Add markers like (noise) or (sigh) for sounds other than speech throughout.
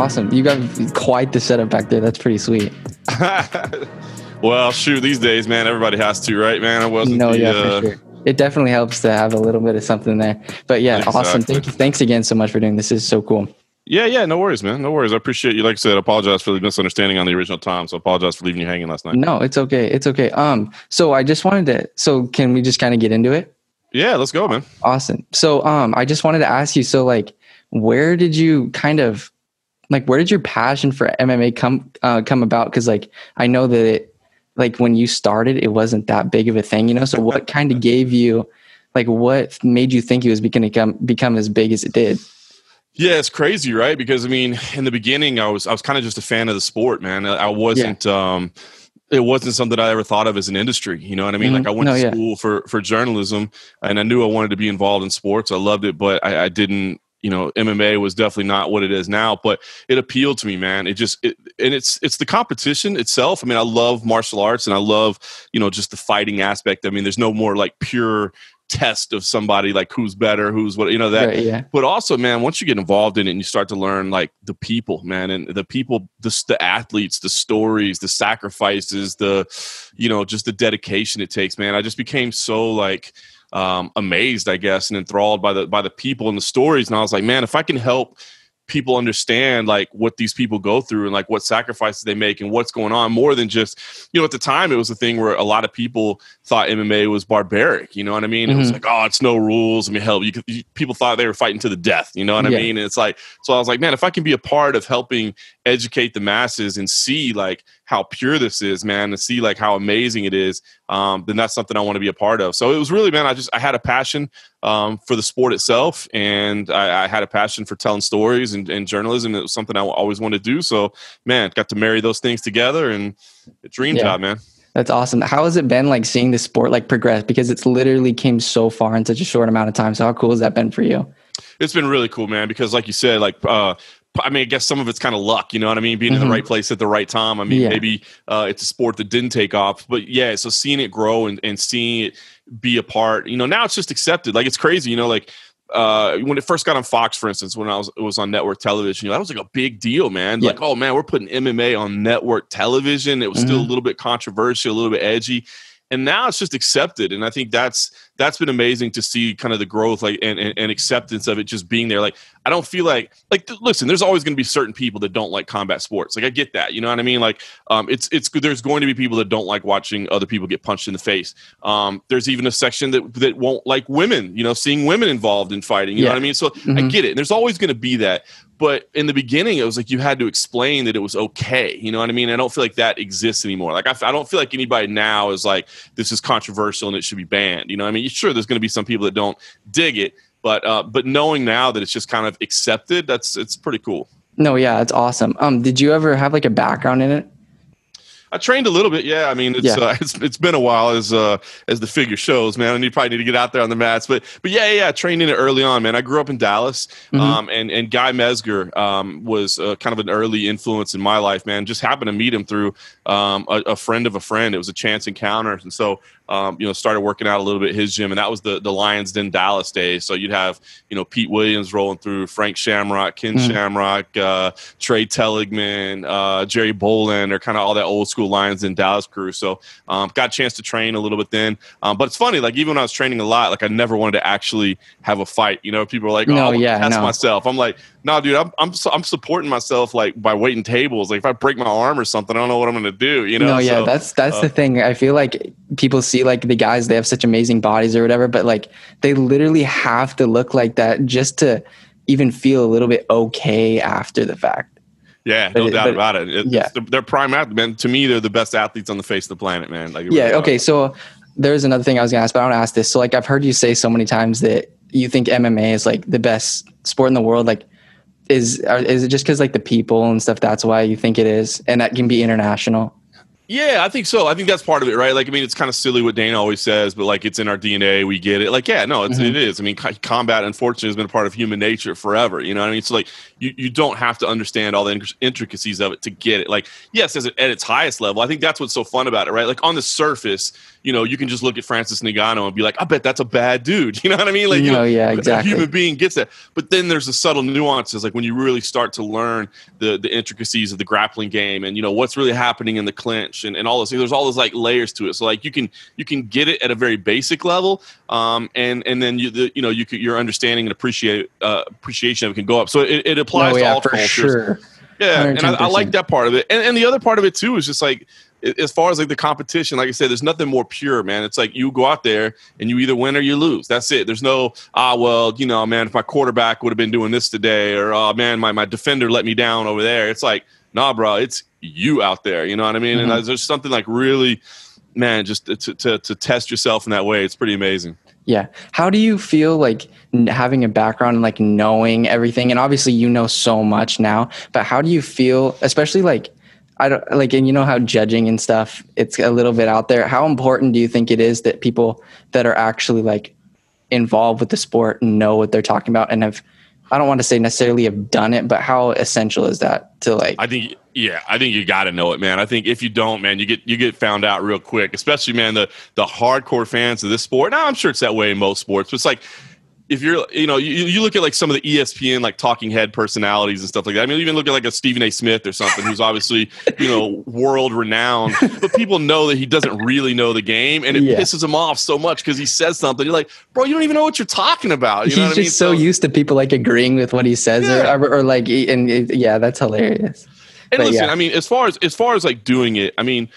Awesome. You got quite the setup back there. That's pretty sweet. (laughs) well, shoot, these days, man, everybody has to, right, man? I wasn't. No, the, yeah, uh, for sure. It definitely helps to have a little bit of something there. But yeah, Exactly. awesome. Thank you. Thanks again so much for doing this. This is so cool. Yeah, yeah, no worries, man. No worries. I appreciate you. Like I said, I apologize for the misunderstanding on the original time. So I apologize for leaving you hanging last night. No, it's okay. It's okay. Um, so I just wanted to. So can we just kind of get into it? Yeah, let's go, man. Awesome. So um, I just wanted to ask you. So like, where did you kind of like where did your passion for MMA come uh, come about? Because like I know that it like when you started, it wasn't that big of a thing, you know. So what kind of gave you like what made you think it was going to become become as big as it did? Yeah, it's crazy, right? Because I mean, in the beginning, I was I was kind of just a fan of the sport, man. I wasn't. um it wasn't something I ever thought of as an industry. You know what I mean? Mhm. Like I went No, to yeah. school for for journalism, and I knew I wanted to be involved in sports. I loved it, but I, I didn't. You know, MMA was definitely not what it is now, but it appealed to me, man. It just it, and it's it's the competition itself. I mean, I love martial arts, and I love you know just the fighting aspect. I mean, there's no more like pure test of somebody like who's better, who's what you know that Right, yeah. but also man once you get involved in it and you start to learn like the people man and the people the, the athletes the stories the sacrifices the you know just the dedication it takes man i just became so like um amazed i guess and enthralled by the by the people and the stories. And i was like man if i can help people understand like what these people go through and like what sacrifices they make and what's going on more than just you know at the time it was a thing where a lot of people thought MMA was barbaric you know what I mean? It was Mhm. like oh it's no rules. I mean hell you could you, people thought they were fighting to the death you know what I mean? And it's like so I was like man if I can be a part of helping educate the masses and see like how pure this is man to see like how amazing it is um, then that's something I want to be a part of so it was really man I just I had a passion um, for the sport itself, and I, I had a passion for telling stories and, and journalism. It was something I always wanted to do. So, man, got to marry those things together, and dream Yeah. job, man. That's awesome. How has it been like seeing the sport like progress? Because it's literally came so far in such a short amount of time. So how cool has that been for you? It's been really cool, man. Because, like you said, like uh, I mean, I guess some of it's kind of luck, you know what I mean? Being in Mhm. the right place at the right time. I mean, Yeah. maybe uh, it's a sport that didn't take off, but yeah. So seeing it grow and, and seeing it be a part, you know, now it's just accepted. Like it's crazy, you know, like uh, when it first got on Fox, for instance, when I was it was on network television, you know, that was like a big deal, man. Yeah. Like, oh man, we're putting MMA on network television. It was still a Mhm. little bit controversial, a little bit edgy. And now it's just accepted, and I think that's that's been amazing to see kind of the growth, like and, and, and acceptance of it just being there. Like I don't feel like like th- listen, there's always going to be certain people that don't like combat sports. Like I get that, you know what I mean? Like um, it's it's there's going to be people that don't like watching other people get punched in the face. Um, there's even a section that that won't like women, you know, seeing women involved in fighting. You know what I mean? So I Mhm. get it. And there's always going to be that. But in the beginning, it was like you had to explain that it was okay. You know what I mean? I don't feel like that exists anymore. Like I, don't feel like anybody now is like this is controversial and it should be banned. You know I mean? Sure, there's going to be some people that don't dig it, but uh, but knowing now that it's just kind of accepted, that's it's pretty cool. No, yeah, it's awesome. Um, did you ever have like a background in it? I trained a little bit, yeah. I mean, it's Yeah. uh, (laughs) it's it's been a while as uh as the figure shows, man. And you probably need to get out there on the mats, but but yeah, yeah, yeah. I trained in it early on, man. I grew up in Dallas, Mhm. um, and and Guy Mezger um was uh, kind of an early influence in my life, man. Just happened to meet him through um a, a friend of a friend. It was a chance encounter, and so um you know started working out a little bit at his gym, and that was the the Lions Den Dallas days. So you'd have you know Pete Williams rolling through, Frank Shamrock, Ken Mm. Shamrock, uh, Tra Telligman, uh, Jerry Bohlander, or kind of all that old school Lions in Dallas crew. So um, got a chance to train a little bit then. Um, but it's funny, like even when I was training a lot, like I never wanted to actually have a fight. You know, people are like, "Oh, No, yeah, test no. myself." I'm like, "No, dude, I'm I'm su- I'm supporting myself like by waiting tables. Like if I break my arm or something, I don't know what I'm going to do." You know? no, yeah, So, that's that's uh, the thing. I feel like people see like the guys they have such amazing bodies or whatever, but like they literally have to look like that just to even feel a little bit okay after the fact. yeah, but no it- doubt about it. It- yeah. they're, prime athletes, man. To me, they're the best athletes on the face of the planet, man. Like, Yeah. really Okay. So there's another thing I was gonna ask, but I want to ask this. So like I've heard you say so many times that you think MMA is like the best sport in the world. Like, is is it just because like the people and stuff? That's why you think it is, and that can be international. Yeah, I think so. I think that's part of it, right? Like, I mean, it's kind of silly what Dana always says, but like, it's in our DNA. We get it. Like, yeah, no, it's, Mhm. it is. I mean, co- combat, unfortunately, has been a part of human nature forever. You know what I mean? So, like, you, you don't have to understand all the intricacies of it to get it. Like, yes, as it, at its highest level, I think that's what's so fun about it, right? Like, on the surface, you know, you can just look at Francis Ngannou and be like, I bet that's a bad dude. (laughs) You know what I mean? Like, you No, know, yeah, a exactly. human being gets that. But then there's the subtle nuances, like when you really start to learn the the intricacies of the grappling game and you know what's really happening in the clinch and, and all those things. There's all those like layers to it. So like you can you can get it at a very basic level, um, and and then you the, you know you could, your understanding and appreciate uh, appreciation of it can go up. So it, it applies No, to yeah, all for cultures. sure. Yeah, and I, I like that part of it. And, and the other part of it too is just like as far as like the competition, like I said, there's nothing more pure, man. It's like you go out there and you either win or you lose. That's it. There's no ah well, you know, man, if my quarterback would have been doing this today, or oh man, my, my defender let me down over there. It's like, nah, bro, it's you out there. You know what I mean? Mhm. And there's something like really, man, just to, to to test yourself in that way. It's pretty amazing. Yeah. How do you feel like having a background and like knowing everything? And obviously, you know so much now, but how do you feel, especially like, I don't like, and you know how judging and stuff, it's a little bit out there. How important do you think it is that people that are actually like involved with the sport know what they're talking about and have, I don't want to say necessarily have done it, but how essential is that to like, I think yeah, I think you got to know it, man. I think if you don't, man, you get you get found out real quick. Especially, man, the the hardcore fans of this sport. Now, I'm sure it's that way in most sports, but it's like if you're, you know, you, you look at like some of the ESPN like talking head personalities and stuff like that. I mean, even look at like a Stephen A. Smith or something, who's obviously you know world renowned, but people know that he doesn't really know the game, and it Yeah. pisses him off so much because he says something. You're like, bro, you don't even know what you're talking about. You he's know just I mean? so, used to people like agreeing with what he says Yeah. or, or, or like, and yeah, that's hilarious. And But listen, yeah. I mean, as far as as far as like doing it, I mean,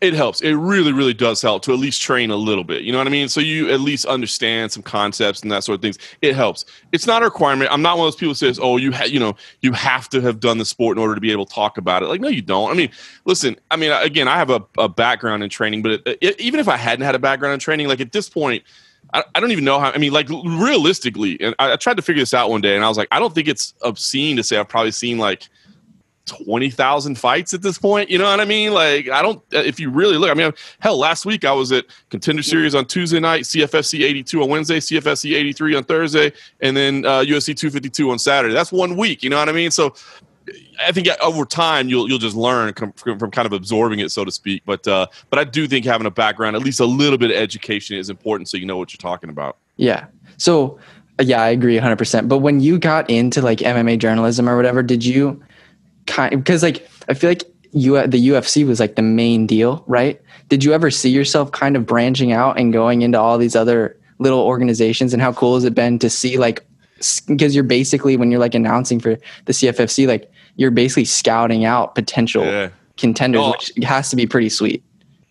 it helps. It really, really does help to at least train a little bit. You know what I mean? So you at least understand some concepts and that sort of things. It helps. It's not a requirement. I'm not one of those people who says, "Oh, you ha- you know, you have to have done the sport in order to be able to talk about it." Like, no, you don't. I mean, listen. I mean, again, I have a, a background in training, but it, it, even if I hadn't had a background in training, like at this point. I, I don't even know how. I mean, like realistically, and I, I tried to figure this out one day, and I was like, I don't think it's obscene to say I've probably seen like twenty thousand fights at this point. You know what I mean? Like I don't. If you really look, I mean, hell, last week I was at Contender Series on Tuesday night, CFFC eighty two on Wednesday, CFFC eighty three on Thursday, and then uh, UFC two fifty two on Saturday. That's one week. You know what I mean? So. I think over time you'll you'll just learn from, from kind of absorbing it, so to speak. But uh, but I do think having a background, at least a little bit of education, is important, so you know what you're talking about. Yeah. So, uh, yeah, I agree 100%. But when you got into like MMA journalism or whatever, did you kind because like I feel like you the UFC was like the main deal, right? Did you ever see yourself kind of branching out and going into all these other little organizations and how cool has it been to see like because you're basically when you're like announcing for the CFFC like you're basically scouting out potential Yeah. contenders Oh. which has to be pretty sweet.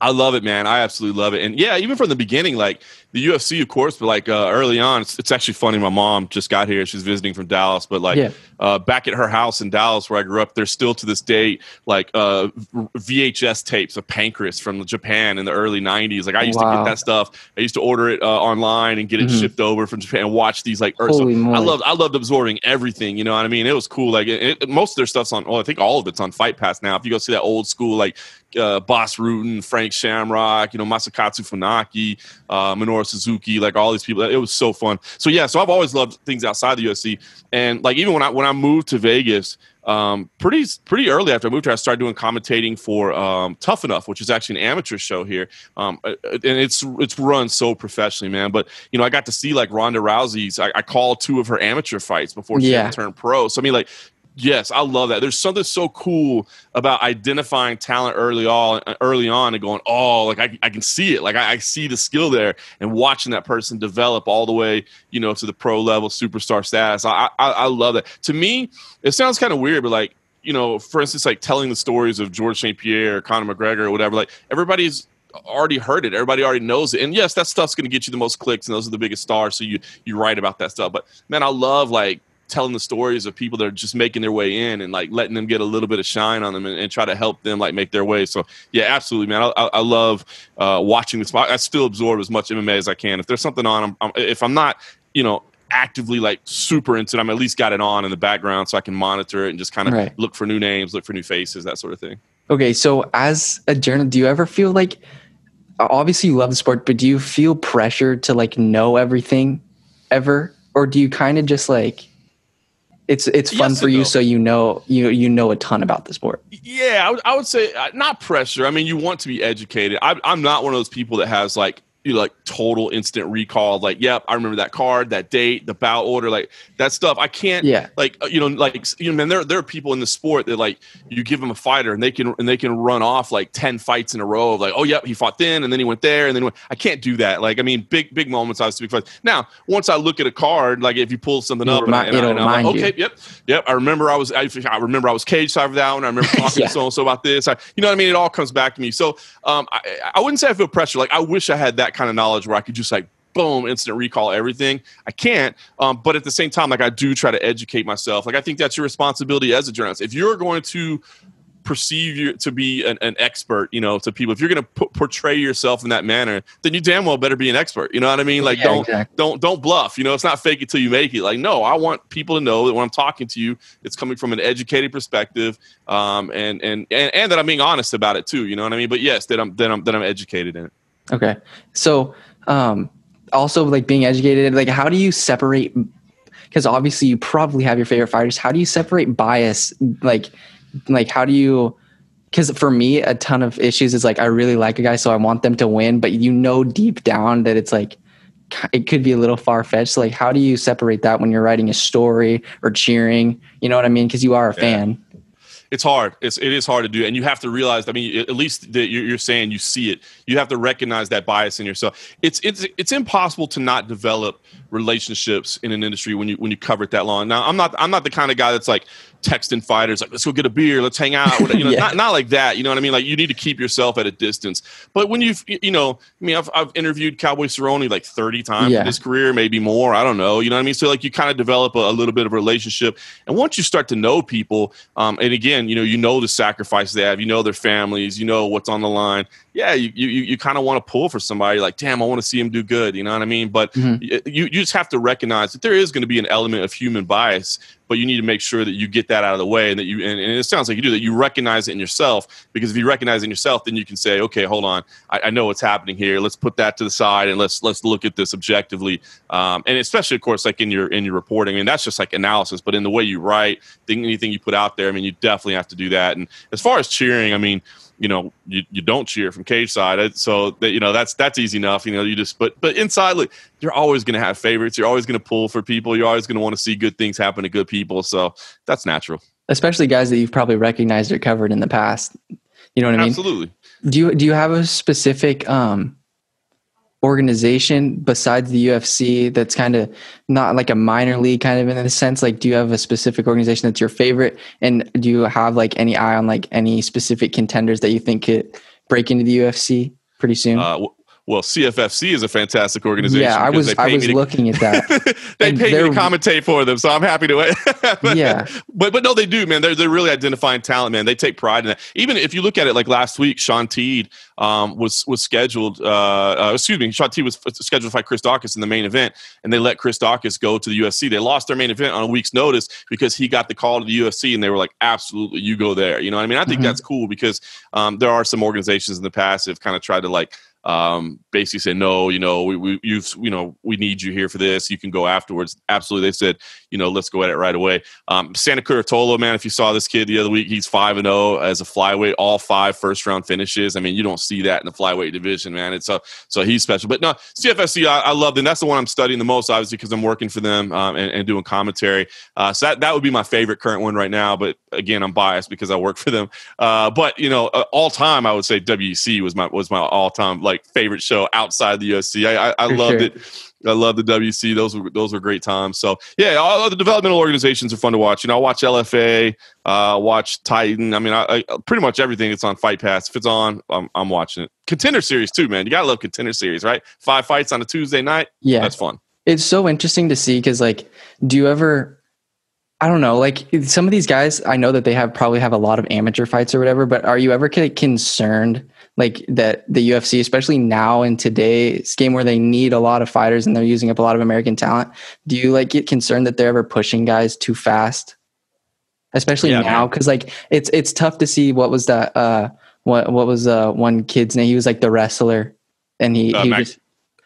I love it, man. I absolutely love it. And yeah, even from the beginning, like the UFC, of course, but like uh, early on, it's, it's actually funny. My mom just got here; she's visiting from Dallas. But like Yeah. uh, back at her house in Dallas, where I grew up, there's still to this day like uh, VHS tapes of Pancrase from Japan in the early '90s. Like I used to get that stuff. I used to order it uh, online and get it Mhm. shipped over from Japan and watch these like. or- so I loved I loved absorbing everything. You know what I mean? It was cool. Like it, it- most of their stuff's on. Well, I think all of it's on Fight Pass now. If you go see that old school like uh, Bas Rutten, Frank Shamrock, you know Masakatsu Funaki, uh, Minoru Suzuki, like all these people. It was so fun. So yeah, so I've always loved things outside the UFC, and like even when I when I moved to Vegas. Um, pretty pretty early after I moved here, I started doing commentating for um, Tuff-N-Uff, which is actually an amateur show here, um, uh, and it's it's run so professionally, man. But you know, I got to see like Ronda Rousey's. I, I called two of her amateur fights before she Yeah. turned pro. So I mean, like, yes, I love that. There's something so cool about identifying talent early on, early on, and going, oh, like I, I can see it. Like I, I see the skill there, and watching that person develop all the way, you know, to the pro level, superstar status. I I, I love that. To me, it sounds kind of weird, but like. You know, for instance, like telling the stories of George St. Pierre or Conor McGregor or whatever, like everybody's already heard it. Everybody already knows it. And yes, that stuff's going to get you the most clicks, and those are the biggest stars. So you you write about that stuff. But man, I love like telling the stories of people that are just making their way in and like letting them get a little bit of shine on them and, and try to help them like make their way. So yeah, absolutely, man. I, I, I love uh, watching this. I still absorb as much MMA as I can. If there's something on, I'm, I'm, if I'm not, you know. Actively, like super into it. I'm at least got it on in the background so I can monitor it and just kind of Right. look for new names, look for new faces, that sort of thing. Okay, so as a journalist, do you ever feel like obviously you love the sport, but do you feel pressure to like know everything ever? Or do you kind of just like it's it's fun Yes for you no. so you know you you know a ton about the sport. Yeah, I would, I would say uh, not pressure. I mean, you want to be educated. I, I'm not one of those people that has like you like total instant recall. Like, yep, I remember that card, that date, the bout order, like that stuff. I can't. Yeah. Like uh, you know, like you know, man, there there are people in the sport that like you give them a fighter and they can and they can run off like ten fights in a row of like, oh yep, he fought then and then he went there and then went. I can't do that. Like, I mean, big big moments. I was big fights. Now, once I look at a card, like if you pull something It'll up, and, I- remi- and, I, and I'm like, remind you. okay, yep, yep. I remember I was I, I remember I was cage side for that one. I remember (laughs) talking Yeah. to so and so about this. I, you know what I mean? It all comes back to me. So um, I, I wouldn't say I feel pressure. Like I wish I had that kind of knowledge where I could just like boom, instant recall everything. I can't. Um, but at the same time, like I do try to educate myself. Like I think that's your responsibility as a journalist. If you're going to perceive you to be an, an expert, you know, to people, if you're going to p- portray yourself in that manner, then you damn well better be an expert. You know what I mean? Like Yeah, don't exactly. don't don't bluff. You know, it's not fake it till you make it. Like no, I want people to know that when I'm talking to you, it's coming from an educated perspective, um, and, and and and that I'm being honest about it too. You know what I mean? But yes, that I'm that I'm that I'm educated in it. Okay. So, um, also like being educated, like how do you separate? Because obviously you probably have your favorite fighters. How do you separate bias? Like, like how do you? Because for me, a ton of issues is like I really like a guy, so I want them to win, but you know deep down that it's like it could be a little far fetched. Like, how do you separate that when you're writing a story or cheering? You know what I mean? Because you are a Yeah. fan. It's hard. It's it is hard to do, and you have to realize. I mean, at least that you're, saying you see it. You have to recognize that bias in yourself. It's it's it's impossible to not develop relationships in an industry when you when you cover it that long. Now, I'm not I'm not the kind of guy that's like texting fighters like let's go get a beer, let's hang out. You know, (laughs) Yeah. not not like that. You know what I mean? Like you need to keep yourself at a distance. But when you've you know, I mean, I've I've interviewed Cowboy Cerrone like 30 times Yeah. in his career, maybe more. I don't know. You know what I mean? So like you kind of develop a, a little bit of a relationship, and once you start to know people, um, and again, you know, you know the sacrifices they have, you know their families, you know what's on the line. Yeah, you you you kind of want to pull for somebody. Like, damn, I want to see him do good. You know what I mean? But Mhm. you you just have to recognize that there is going to be an element of human bias, but you need to make sure that you get that out of the way, and that you and, and it sounds like you do that. You recognize it in yourself because if you recognize it in yourself, then you can say, okay, hold on, I, I know what's happening here. Let's put that to the side and let's let's look at this objectively. Um, and especially, of course, like in your in your reporting, I mean, that's just like analysis. But in the way you write, thing, anything you put out there, I mean, you definitely have to do that. And as far as cheering, I mean, you know, you, you don't cheer from cage side, so that you know that's that's easy enough. You know, you just but but inside, like, you're always going to have favorites. You're always going to pull for people. You're always going to want to see good things happen to good people. So that's natural. Especially guys that you've probably recognized or covered in the past. You know what I mean? Absolutely. Do you do you have a specific um organization besides the UFC that's kind of not like a minor league kind of in a sense like do you have a specific organization that's your favorite and do you have like any eye on like any specific contenders that you think could break into the UFC pretty soon? Uh, well, CFFC is a fantastic organization. yeah, I was I was to- (laughs) looking at that. they And pay me to commentate for them, so I'm happy to. (laughs) but, Yeah. but but no, they do, man. They're they're really identifying talent, man. They take pride in that. Even if you look at it, like last week, Sean Teed um, was was scheduled. Uh, uh, excuse me, Sean Teed was scheduled to fight Chris Dawkins in the main event, and they let Chris Dawkins go to the UFC. They lost their main event on a week's notice because he got the call to the UFC, and they were like, "Absolutely, you go there." You know, what I mean, I think Mhm. that's cool because um, there are some organizations in the past that have kind of tried to like um, basically say no. You know, we, we you've you know we need you here for this. You can go afterwards. Absolutely, they said you know let's go at it right away. Um, Santo Curatolo, man, if you saw this kid the other week, he's five and zero as a flyweight, all five first round finishes. I mean, you don't see that in the flyweight division, man. It's so so he's special. But no, CFFC, I, I love them. That's the one I'm studying the most, obviously, because I'm working for them um, and, and doing commentary. Uh, so that that would be my favorite current one right now. But again, I'm biased because I work for them. Uh, but you know, uh, all time, I would say WEC was my was my all time like favorite show outside the UFC. I I, I loved sure. it. I love the WEC. Those were those were great times. So yeah, all the developmental organizations are fun to watch. You know, I watch LFA, uh, watch Titan. I mean, I, I pretty much everything that's on Fight Pass. If it's on, I'm, I'm watching it. Contender Series too, man. You gotta love Contender Series, right? Five fights on a Tuesday night. yeah. That's fun. it's so interesting to see because like do you ever i don't know like some of these guys i know that they have probably have a lot of amateur fights or whatever but are you ever concerned like that the ufc especially now in today's game where they need a lot of fighters and they're using up a lot of american talent do you like get concerned that they're ever pushing guys too fast especially Yeah, now because like it's it's tough to see what was that uh what what was uh one kid's name he was like the wrestler and he, Uh, he Max- just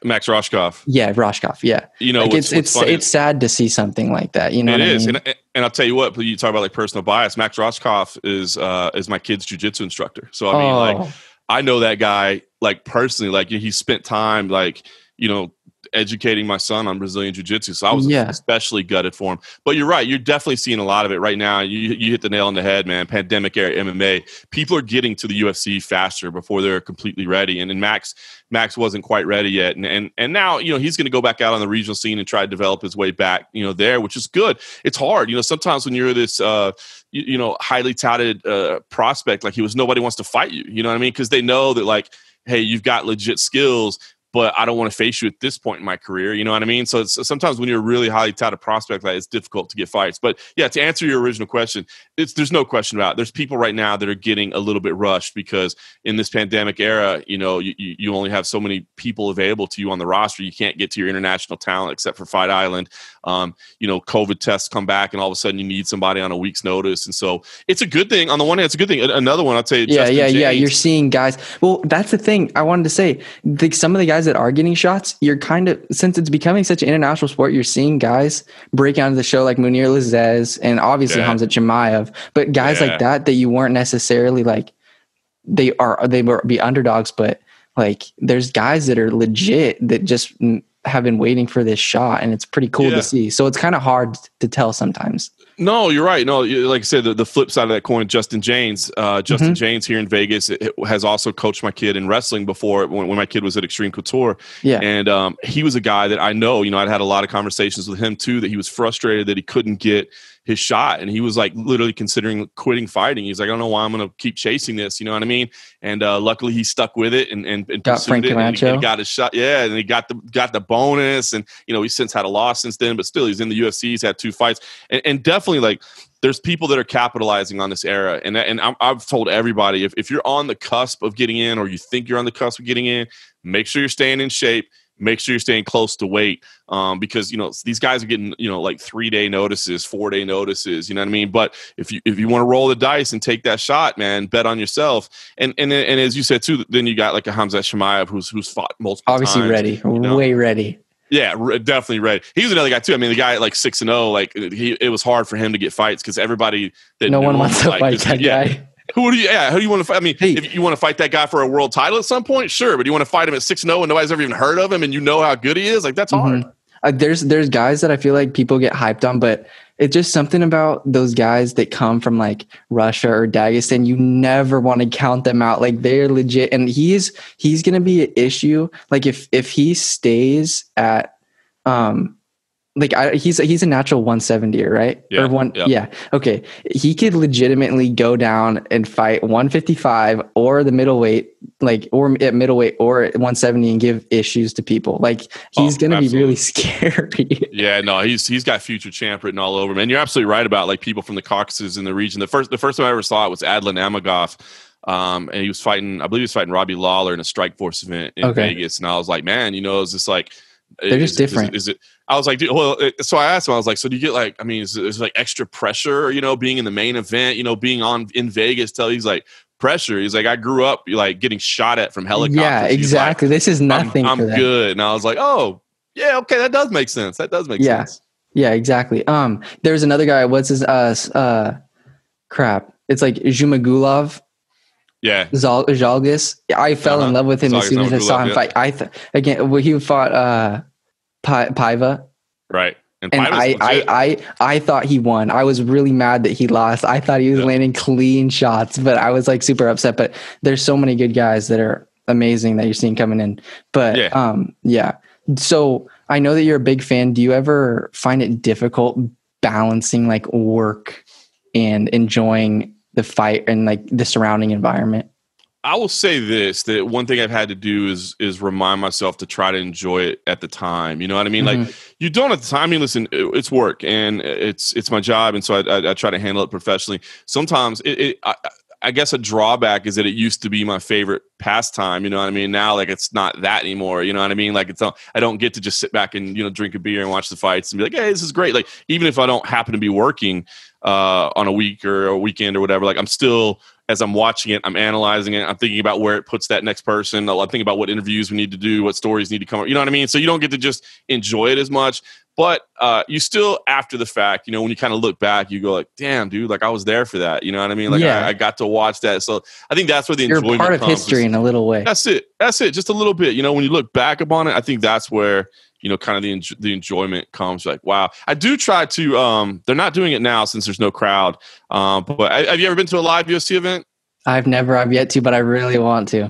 Max Rohskopf. yeah Rohskopf yeah You know, like what's, it's what's it's funny it's sad to see something like that. You know It what is, I mean? and and I'll tell you what, you talk about like personal bias. Max Rohskopf is uh, is my kid's jujitsu instructor. So I mean, oh. like, I know that guy like personally. Like he spent time like you know educating my son on Brazilian Jiu Jitsu. So I was yeah. especially gutted for him. But you're right. You're definitely seeing a lot of it right now. You, you hit the nail on the head, man. Pandemic era MMA. People are getting to the UFC faster before they're completely ready. And, and Max Max wasn't quite ready yet. And, and, and now, you know, he's going to go back out on the regional scene and try to develop his way back, you know, there, which is good. It's hard. You know, sometimes when you're this, uh, you, you know, highly touted uh, prospect, like he was, nobody wants to fight you. You know what I mean? Because they know that, like, hey, you've got legit skills but I don't want to face you at this point in my career. You know what I mean? So sometimes when you're really highly touted prospect, like it's difficult to get fights. But yeah, to answer your original question, it's there's no question about it. There's people right now that are getting a little bit rushed because in this pandemic era, you know, you, you only have so many people available to you on the roster. You can't get to your international talent except for Fight Island. Um, you know, COVID tests come back, and all of a sudden you need somebody on a week's notice, and so it's a good thing. On the one hand, it's a good thing. Another one, I'll tell you, yeah, Justin yeah, Jaynes, yeah. You're seeing guys. Well, that's the thing I wanted to say. The, some of the guys guys that are getting shots, you're kind of since it's becoming such an international sport, you're seeing guys break out of the show like Mounir Lazzez and obviously yeah. Khamzat Chimaev, but guys yeah. like that that you weren't necessarily like they are they will be underdogs, but like there's guys that are legit that just have been waiting for this shot, and it's pretty cool yeah. to see. So it's kind of hard to tell sometimes. No, you're right. No, like I said, the, the flip side of that coin, Justin Jaynes. Uh, Justin mm-hmm. Jaynes here in Vegas has also coached my kid in wrestling before when, when my kid was at Extreme Couture. Yeah. And um, he was a guy that I know, you know, I'd had a lot of conversations with him too, that he was frustrated that he couldn't get his shot and he was like literally considering quitting fighting. He's like i don't know why i'm gonna keep chasing this you know what i mean? And uh, luckily he stuck with it and, and, and got Frank it and he, got his shot yeah and he got the got the bonus and you know he's since had a loss since then but still he's in the ufc he's had two fights. And, and definitely like there's people that are capitalizing on this era and and i have told everybody if, if you're on the cusp of getting in or you think you're on the cusp of getting in make sure you're staying in shape make sure you're staying close to weight um, because you know these guys are getting you know like three day notices four day notices you know what i mean but if you if you want to roll the dice and take that shot man bet on yourself and and and as you said too then you got like a Khamzat Chimaev who's who's fought multiple obviously times, ready you know? way ready yeah, definitely ready. He was another guy too. I mean, the guy like six and zero, oh, like he, it was hard for him to get fights because everybody that no one wants to fight that yeah, guy. Who do you? Yeah, who do you want to fight? I mean, hey. if you want to fight that guy for a world title at some point, sure. But you want to fight him at six zero and nobody's ever even heard of him, and you know how good he is. Like that's hard. Mm-hmm. Uh, there's there's guys that I feel like people get hyped on, but it's just something about those guys that come from like Russia or Dagestan. You never want to count them out. Like they're legit, and he's he's gonna be an issue. Like if if he stays at um like I, he's he's a natural 170 right yeah, or one yeah. yeah okay he could legitimately go down and fight 155 or the middleweight like or at middleweight or at 170 and give issues to people like he's oh, gonna absolutely. be really (laughs) scary yeah no he's he's got future champ written all over him and you're absolutely right about like people from the caucasus in the region the first the first time i ever saw it was adlan amagov um, and he was fighting i believe he was fighting robbie lawler in a strikeforce event in okay. vegas and i was like man you know it's just like they're just different. Is, is, it? I was like, dude, well, so I asked him. I was like, so do you get like? I mean, is there's like extra pressure? You know, being in the main event. You know, being on in Vegas. Tell he's like pressure. He's like, I grew up like getting shot at from helicopters. Yeah, exactly. Like, this is nothing. I'm, I'm good. And I was like, oh, yeah, okay, that does make sense. That does make yeah. sense. Yeah, exactly. Um, there's another guy. What's his uh uh crap? It's like Zhumagulov. Yeah, Zal- Zhalgas. I fell uh-huh. in love with him as soon as I saw him fight. I th- again, well, he fought uh, pa- Paiva. Right. And, and I, I, I, I thought he won. I was really mad that he lost. I thought he was yeah. landing clean shots, but I was like super upset. But there's so many good guys that are amazing that you're seeing coming in. But yeah. um, yeah. So I know that you're a big fan. Do you ever find it difficult balancing like work and enjoying the fight and like the surrounding environment? I will say this: that one thing I've had to do is is remind myself to try to enjoy it at the time. You know what I mean? Mm-hmm. Like you don't at the time. I mean, listen, it's work and it's it's my job, and so I, I, I try to handle it professionally. Sometimes it, it I, I guess a drawback is that it used to be my favorite pastime. You know what I mean? Now, like it's not that anymore. You know what I mean? Like it's not, I don't get to just sit back and you know drink a beer and watch the fights and be like, hey, this is great. Like even if I don't happen to be working uh, on a week or a weekend or whatever, like I'm still as I'm watching it, I'm analyzing it. I'm thinking about where it puts that next person. I'm thinking about what interviews we need to do, what stories need to come up. You know what I mean? So you don't get to just enjoy it as much. But uh, you still, after the fact, you know, when you kind of look back, you go like, "Damn, dude! Like I was there for that." You know what I mean? Like Yeah. I, I got to watch that. So I think that's where the You're enjoyment part of comes, history in a little way. that's it. That's it. Just a little bit. You know, when you look back upon it, I think that's where you know kind of the the enjoyment comes. Like, wow. I do try to. um They're not doing it now since there's no crowd. Um, but I- have you ever been to a live UFC event? I've never, I've yet to, but I really want to.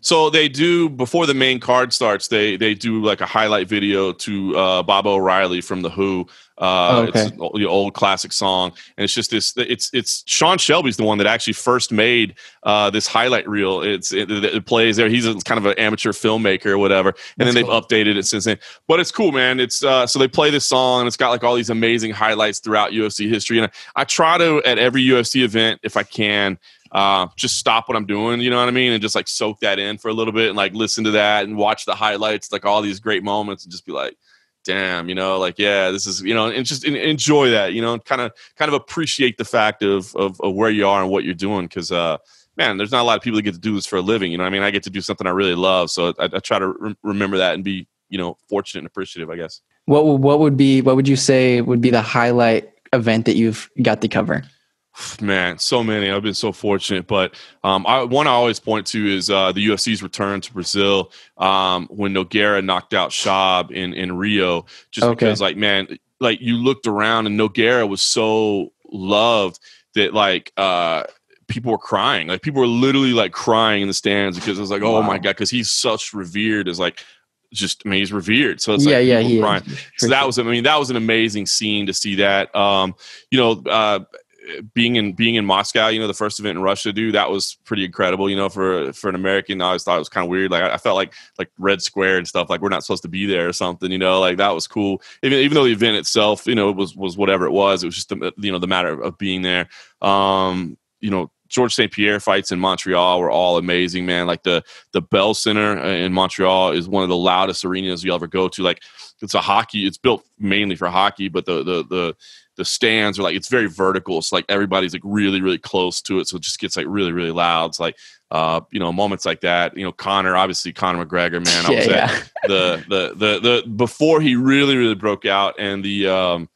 So they do before the main card starts. They they do like a highlight video to uh, Baba O'Riley from the Who. Uh, Oh, okay. It's an old, the old classic song, and it's just this. It's it's Sean Shelby's the one that actually first made uh, this highlight reel. It's it, it, it plays there. He's a, kind of an amateur filmmaker or whatever, and That's then they've cool. updated it since then. But it's cool, man. It's uh, so they play this song, and it's got like all these amazing highlights throughout UFC history. And I, I try to at every UFC event if I can uh, just stop what I'm doing, you know what I mean, and just like soak that in for a little bit and like listen to that and watch the highlights, like all these great moments, and just be like, damn, you know, like yeah, this is you know, and just enjoy that, you know, kind of kind of appreciate the fact of of, of where you are and what you're doing, because uh, man, there's not a lot of people that get to do this for a living, you know, I mean, I get to do something I really love, so I, I try to re- remember that and be you know fortunate and appreciative, I guess. What what would be what would you say would be the highlight event that you've got to cover? Man, so many. I've been so fortunate, but um, I, one I always point to is uh, the UFC's return to Brazil um, when Nogueira knocked out Schaub in in Rio. Just Okay. because, like, man, like you looked around and Nogueira was so loved that like uh, people were crying. Like people were literally like crying in the stands because it was like, oh Wow. my god, because he's such revered as like just I mean he's revered. So it's yeah, like yeah, he. So that was, I mean, that was an amazing scene to see that. Um, you know, uh, being in being in Moscow, you know, the first event in Russia, dude, that was pretty incredible. You know, for for an American, I always thought it was kind of weird. Like I, felt like like Red Square and stuff. Like we're not supposed to be there or something. You know, like that was cool. Even even though the event itself, you know, was was whatever it was. It was just the, you know the matter of, of being there. Um, you know. George St. Pierre fights in Montreal were all amazing, man. Like the the Bell Center in Montreal is one of the loudest arenas you'll ever go to. Like it's a hockey. It's built mainly for hockey, but the the the the stands are like it's very vertical. It's like everybody's like really really close to it, so it just gets like really really loud. It's like uh you know moments like that. You know Conor, obviously Conor McGregor, man. I (laughs) yeah, was at yeah. the the the the before he really really broke out and the um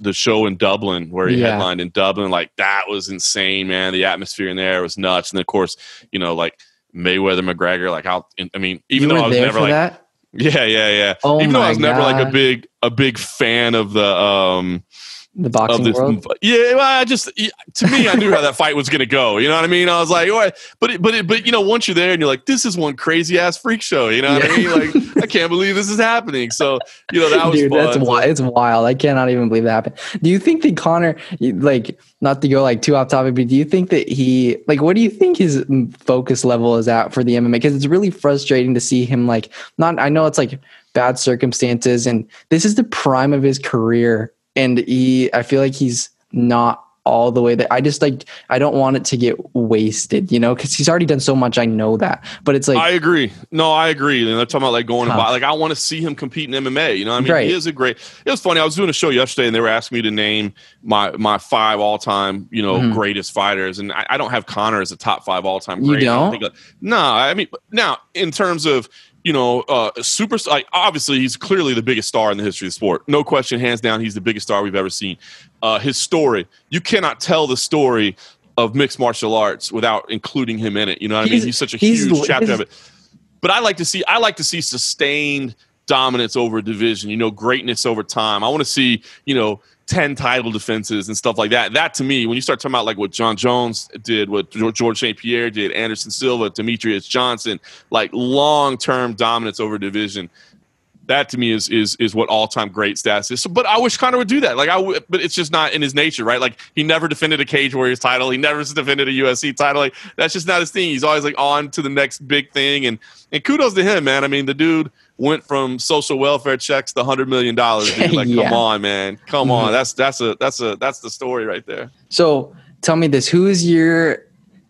the show in Dublin where he Yeah. headlined in Dublin like that was insane man the atmosphere in there was nuts and of course you know like Mayweather McGregor like how I mean even you though I was never like that. yeah yeah yeah Oh even though I was never like a big a big fan of the um The of boxing this world. yeah well, I just to me I knew how that fight was gonna go you know what I mean I was like all right but it, but it, but you know once you're there and you're like this is one crazy ass freak show you know what I mean like I can't believe this is happening so you know that was Dude, fun that's wild. It's wild. I cannot even believe that happened. Do you think that Conor, like, not to go like too off topic, but do you think that he, like, what do you think his focus level is at for the MMA? Because it's really frustrating to see him, like, not. I know it's like bad circumstances, and this is the prime of his career, and he, I feel like he's not all the way that I just like I don't want it to get wasted, you know, because he's already done so much. I know that, but it's like I agree. No, I agree. And they're talking about like going Tough. buy. Like I want to see him compete in MMA. You know, what I mean, Right. he is a great. It was funny. I was doing a show yesterday, and they were asking me to name my my five all time, you know, Mhm. greatest fighters, and I, I don't have Conor as a top five all time. You. I don't? think, like- no, I mean, now in terms of you know, uh, super. Like obviously, he's clearly the biggest star in the history of the sport. No question, hands down, he's the biggest star we've ever seen. Uh, his story, you cannot tell the story of mixed martial arts without including him in it. You know what I mean? He's- He's such a he's huge chapter of it but I like to see I like to see sustained dominance over a division, you know, greatness over time. I want to see, you know, 10 title defenses and stuff like that. That to me, when you start talking about like what Jon Jones did, what George St. Pierre did, Anderson Silva, Demetrious Johnson, like long-term dominance over division. That to me is is is what all-time great stats is. So, but I wish Conor would do that. Like I would, but it's just not in his nature, right? Like he never defended a Cage Warriors title. He never defended a UFC title. Like that's just not his thing. He's always like on to the next big thing. And and kudos to him, man. I mean, the dude went from social welfare checks to hundred million dollars. Like, (laughs) Yeah. come on, man. Come on. Mm-hmm. That's that's a that's a that's the story right there. So tell me this: Who is your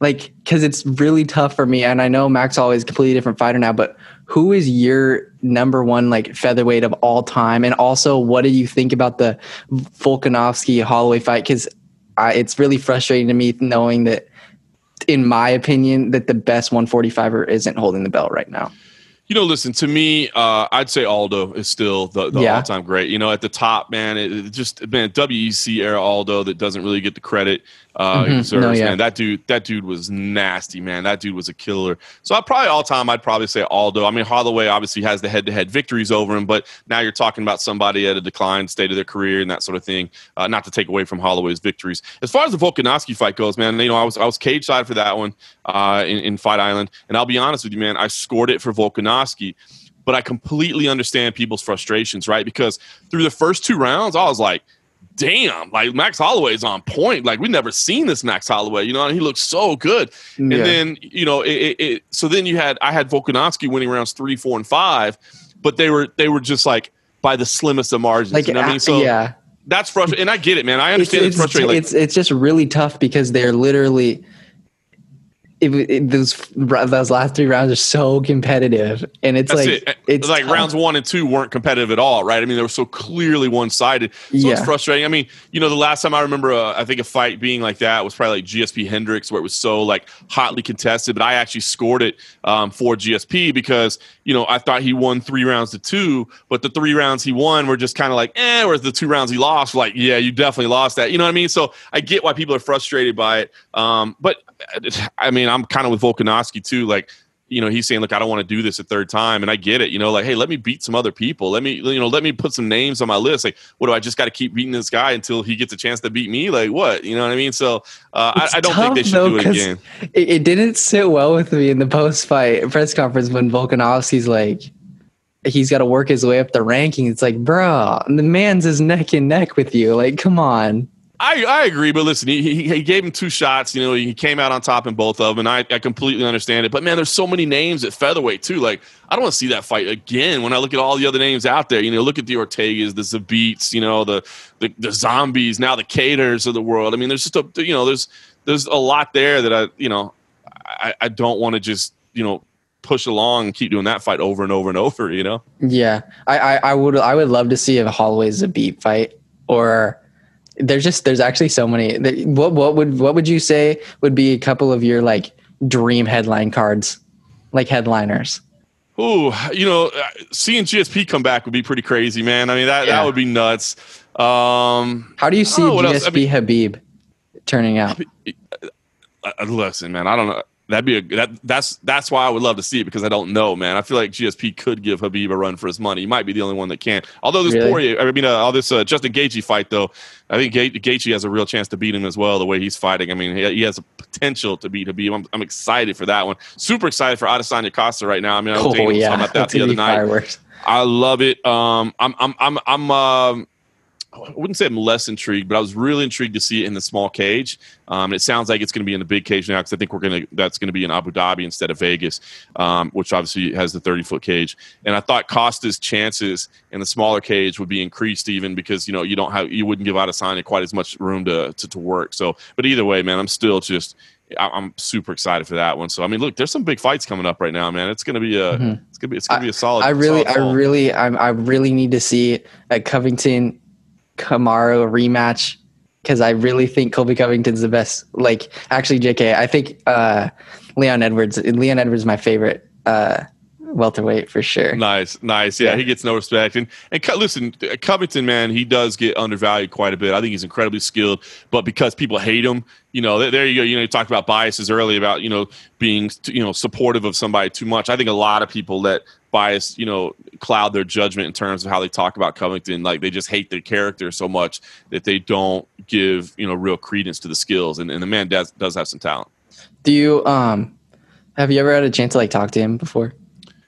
like? Because it's really tough for me, and I know Max always a completely different fighter now. But who is your number one like featherweight of all time? And also, what do you think about the Volkanovski Holloway fight? Because it's really frustrating to me knowing that in my opinion, that the best 145er isn't holding the belt right now. You know, listen to me. Uh, I'd say Aldo is still the, the Yeah. all-time great. You know, at the top, man. It, it just man, WEC era Aldo that doesn't really get the credit uh, he Mhm. deserves. No, yeah. Man, that dude, that dude was nasty, man. That dude was a killer. So I probably all time, I'd probably say Aldo. I mean, Holloway obviously has the head-to-head victories over him, but now you're talking about somebody at a declined state of their career and that sort of thing. Uh, not to take away from Holloway's victories. As far as the Volkanovski fight goes, man, you know, I was I was cage side for that one uh, in, in Fight Island, and I'll be honest with you, man, I scored it for Volkanovski but I completely understand people's frustrations, right? Because through the first two rounds, I was like, damn, like Max Holloway's on point. Like we've never seen this Max Holloway, you know, and he looks so good. And then, you know, it, it, it so then you had I had Volkanovski winning rounds three, four, and five, but they were they were just like by the slimmest of margins. like you know what I mean? So yeah, that's frustrating. And I get it, man. I understand it's, frustrating. Like, it's it's just really tough because they're literally it, it, those those last three rounds are so competitive, and it's That's like it. it's like tough. rounds one and two weren't competitive at all, right? I mean, they were so clearly one sided. So it's frustrating. I mean, you know, the last time I remember, uh, I think a fight being like that was probably like GSP Hendricks, where it was so like hotly contested. But I actually scored it um, for GSP because you know I thought he won three rounds to two, but the three rounds he won were just kind of like, eh. Whereas the two rounds he lost, like, yeah, you definitely lost that. You know what I mean? So I get why people are frustrated by it. Um, but (laughs) I mean, I'm kind of with Volkanovski too. Like, you know, he's saying, look, I don't want to do this a third time. And I get it, you know, like, hey, let me beat some other people. Let me, you know, let me put some names on my list. Like, what do I just got to keep beating this guy until he gets a chance to beat me? Like, what? You know what I mean? So uh, I, I don't think they should though, do it again. It, it didn't sit well with me in the post fight press conference when Volkanovski's like, he's got to work his way up the ranking. It's like, bro, the man's is neck and neck with you. Like, come on. I, I agree, but listen, he, he, he gave him two shots. You know, he came out on top in both of them, and I, I completely understand it. But man, there's so many names at featherweight too. Like, I don't want to see that fight again. When I look at all the other names out there, you know, look at the Ortegas, the Zabits, you know, the the, the zombies, now the Kattars of the world. I mean, there's just a you know, there's there's a lot there that I you know, I, I don't want to just you know push along and keep doing that fight over and over and over. You know. Yeah, I, I, I would I would love to see a Holloway's a beat fight or there's just there's actually so many. What what would what would you say would be a couple of your like dream headline cards, like headliners? Ooh, you know, uh, seeing GSP come back would be pretty crazy, man. I mean, that, Yeah. that would be nuts. Um, How do you see? GSP I mean- Khabib turning out? uh, listen, man, I don't know. That'd be a that that's that's why I would love to see it because I don't know, man. I feel like GSP could give Khabib a run for his money. He might be the only one that can. Although this Really? Poirier, I mean, uh, all this uh, Justin Gaethje fight though, I think Ga- Gaethje has a real chance to beat him as well. The way he's fighting, I mean, he, he has a potential to beat Khabib. I'm, I'm excited for that one. Super excited for Adesanya Costa right now. I mean, I was Oh yeah, talking about that That's (laughs) the other night. fireworks. I love it. Um, I'm, I'm, I'm, I'm, um, I wouldn't say I'm less intrigued, but I was really intrigued to see it in the small cage. Um, it sounds like it's going to be in the big cage now because I think we're going to that's going to be in Abu Dhabi instead of Vegas, um, which obviously has the 30 foot cage. And I thought Costa's chances in the smaller cage would be increased even because you know you don't have you wouldn't give Adesanya quite as much room to, to to work. So, but either way, man, I'm still just I'm super excited for that one. So I mean, look, there's some big fights coming up right now, man. It's gonna be a Mhm. it's gonna be it's gonna be a solid. I really, solid I really, I, I really need to see a Covington Kamaru rematch because I really think Colby Covington's the best. Like, actually, JK, I think uh, Leon Edwards. Leon Edwards is my favorite uh, welterweight for sure. Nice, nice. Yeah, Yeah. he gets no respect. And and listen, Covington, man, he does get undervalued quite a bit. I think he's incredibly skilled, but because people hate him, you know, there, there you go. You know, you talked about biases early about you know being you know supportive of somebody too much. I think a lot of people let bias you know cloud their judgment in terms of how they talk about Covington. Like they just hate their character so much that they don't give you know real credence to the skills. And, and the man does does have some talent. Do you um have you ever had a chance to like talk to him before?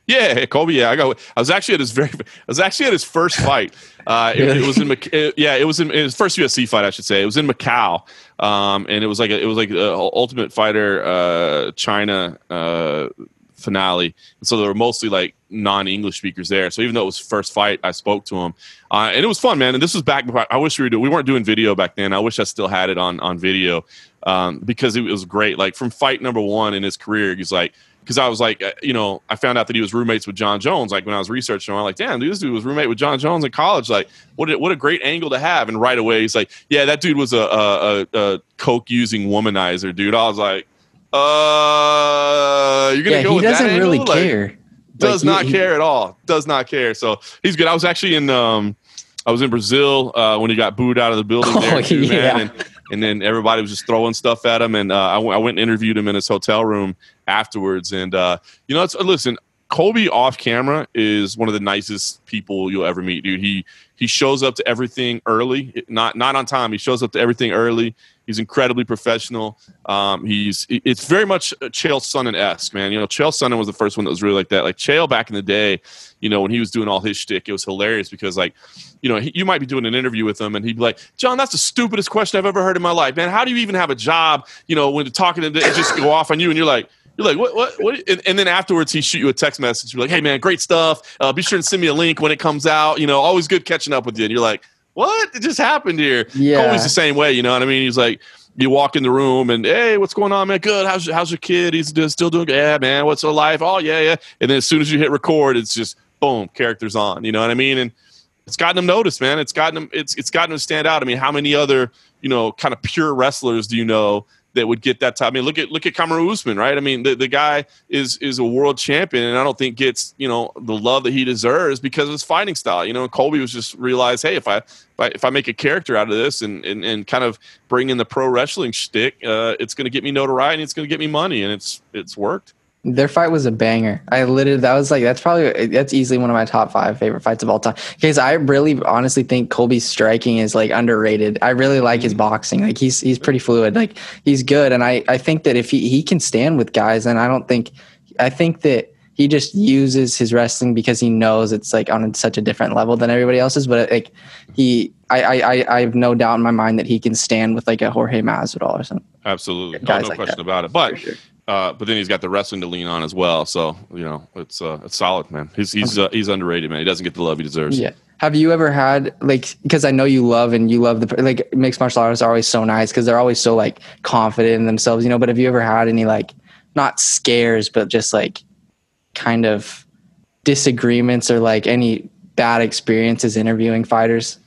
Yeah, Colby. Yeah, I got. I was actually at his very. (laughs) I was actually at his first fight. Uh, it, it was in. It- yeah, it was in his first UFC fight. I should say it was in Macau, um, and it was like a, it was like a Ultimate Fighter uh, China uh, finale. And so there were mostly like non-English speakers there. So even though it was first fight, I spoke to him, uh, and it was fun, man. And this was back. I wish we were doing. We weren't doing video back then. I wish I still had it on on video um, because it was great. Like from fight number one in his career, he's like because I was like, uh, you know, I found out that he was roommates with Jon Jones. Like when I was researching, him, I'm like, damn, this dude was roommate with Jon Jones in college. Like, what a, what a great angle to have. And right away, he's like, yeah, that dude was a, a, a coke using womanizer, dude. I was like, Uh, you're gonna Yeah, go he with that doesn't angle? really Like, care. does Like, not he- care at all. Does not care. So he's good. I was actually in um I was in Brazil uh, when he got booed out of the building (laughs) Oh, there, too, yeah. man. And, and then everybody was just throwing stuff at him. And uh, I, w- I went and interviewed him in his hotel room afterwards. And uh, you know, it's, listen, Colby off camera is one of the nicest people you'll ever meet, dude. He he shows up to everything early, not not on time. He shows up to everything early. He's incredibly professional. Um, he's it's very much Chael Sonnen esque, man. You know, Chael Sonnen was the first one that was really like that. Like Chael back in the day, you know, when he was doing all his shtick, it was hilarious because like, you know, he, you might be doing an interview with him and he'd be like, John, that's the stupidest question I've ever heard in my life, man. How do you even have a job? You know, when talking to just go off on you and you're like. You're like, what, what, what? And, and then afterwards, he shoot you a text message. You're like, hey, man, great stuff. Uh, be sure and send me a link when it comes out. You know, always good catching up with you. And you're like, what? It just happened here. Yeah. Always the same way. You know what I mean? He's like, you walk in the room and, hey, what's going on, man? Good. How's, your- how's your kid? He's still doing good. Yeah, man. What's her life? Oh, yeah, yeah. And then as soon as you hit record, it's just boom, characters on. You know what I mean? And it's gotten him noticed, man. It's gotten him. It's it's gotten him to stand out. I mean, how many other you know kind of pure wrestlers do you know that would get that type? I mean, look at look at Kamaru Usman, right? I mean, the, the guy is is a world champion, and I don't think gets you know the love that he deserves because of his fighting style. You know, Colby was just realized, hey, if I if I, if I make a character out of this and and, and kind of bring in the pro wrestling shtick, uh, it's going to get me notoriety, it's going to get me money, and it's it's worked. Their fight was a banger. I literally that was like that's probably that's easily one of my top five favorite fights of all time. Because I really honestly think Colby's striking is like underrated. I really like his mm-hmm. boxing. Like he's he's pretty fluid. Like he's good, and I I think that if he he can stand with guys, and I don't think I think that he just uses his wrestling because he knows it's like on such a different level than everybody else's. But like he, I I I, have no doubt in my mind that he can stand with like a Jorge Masvidal or something. Absolutely, no, oh, no like question that. about it. But sure. Uh, but then he's got the wrestling to lean on as well. So you know, it's uh, it's solid, man. He's he's uh, he's underrated, man. He doesn't get the love he deserves. Yeah. Have you ever had like because I know you love and you love the like mixed martial artists are always so nice because they're always so like confident in themselves, you know. But have you ever had any like not scares but just like kind of disagreements or like any bad experiences interviewing fighters?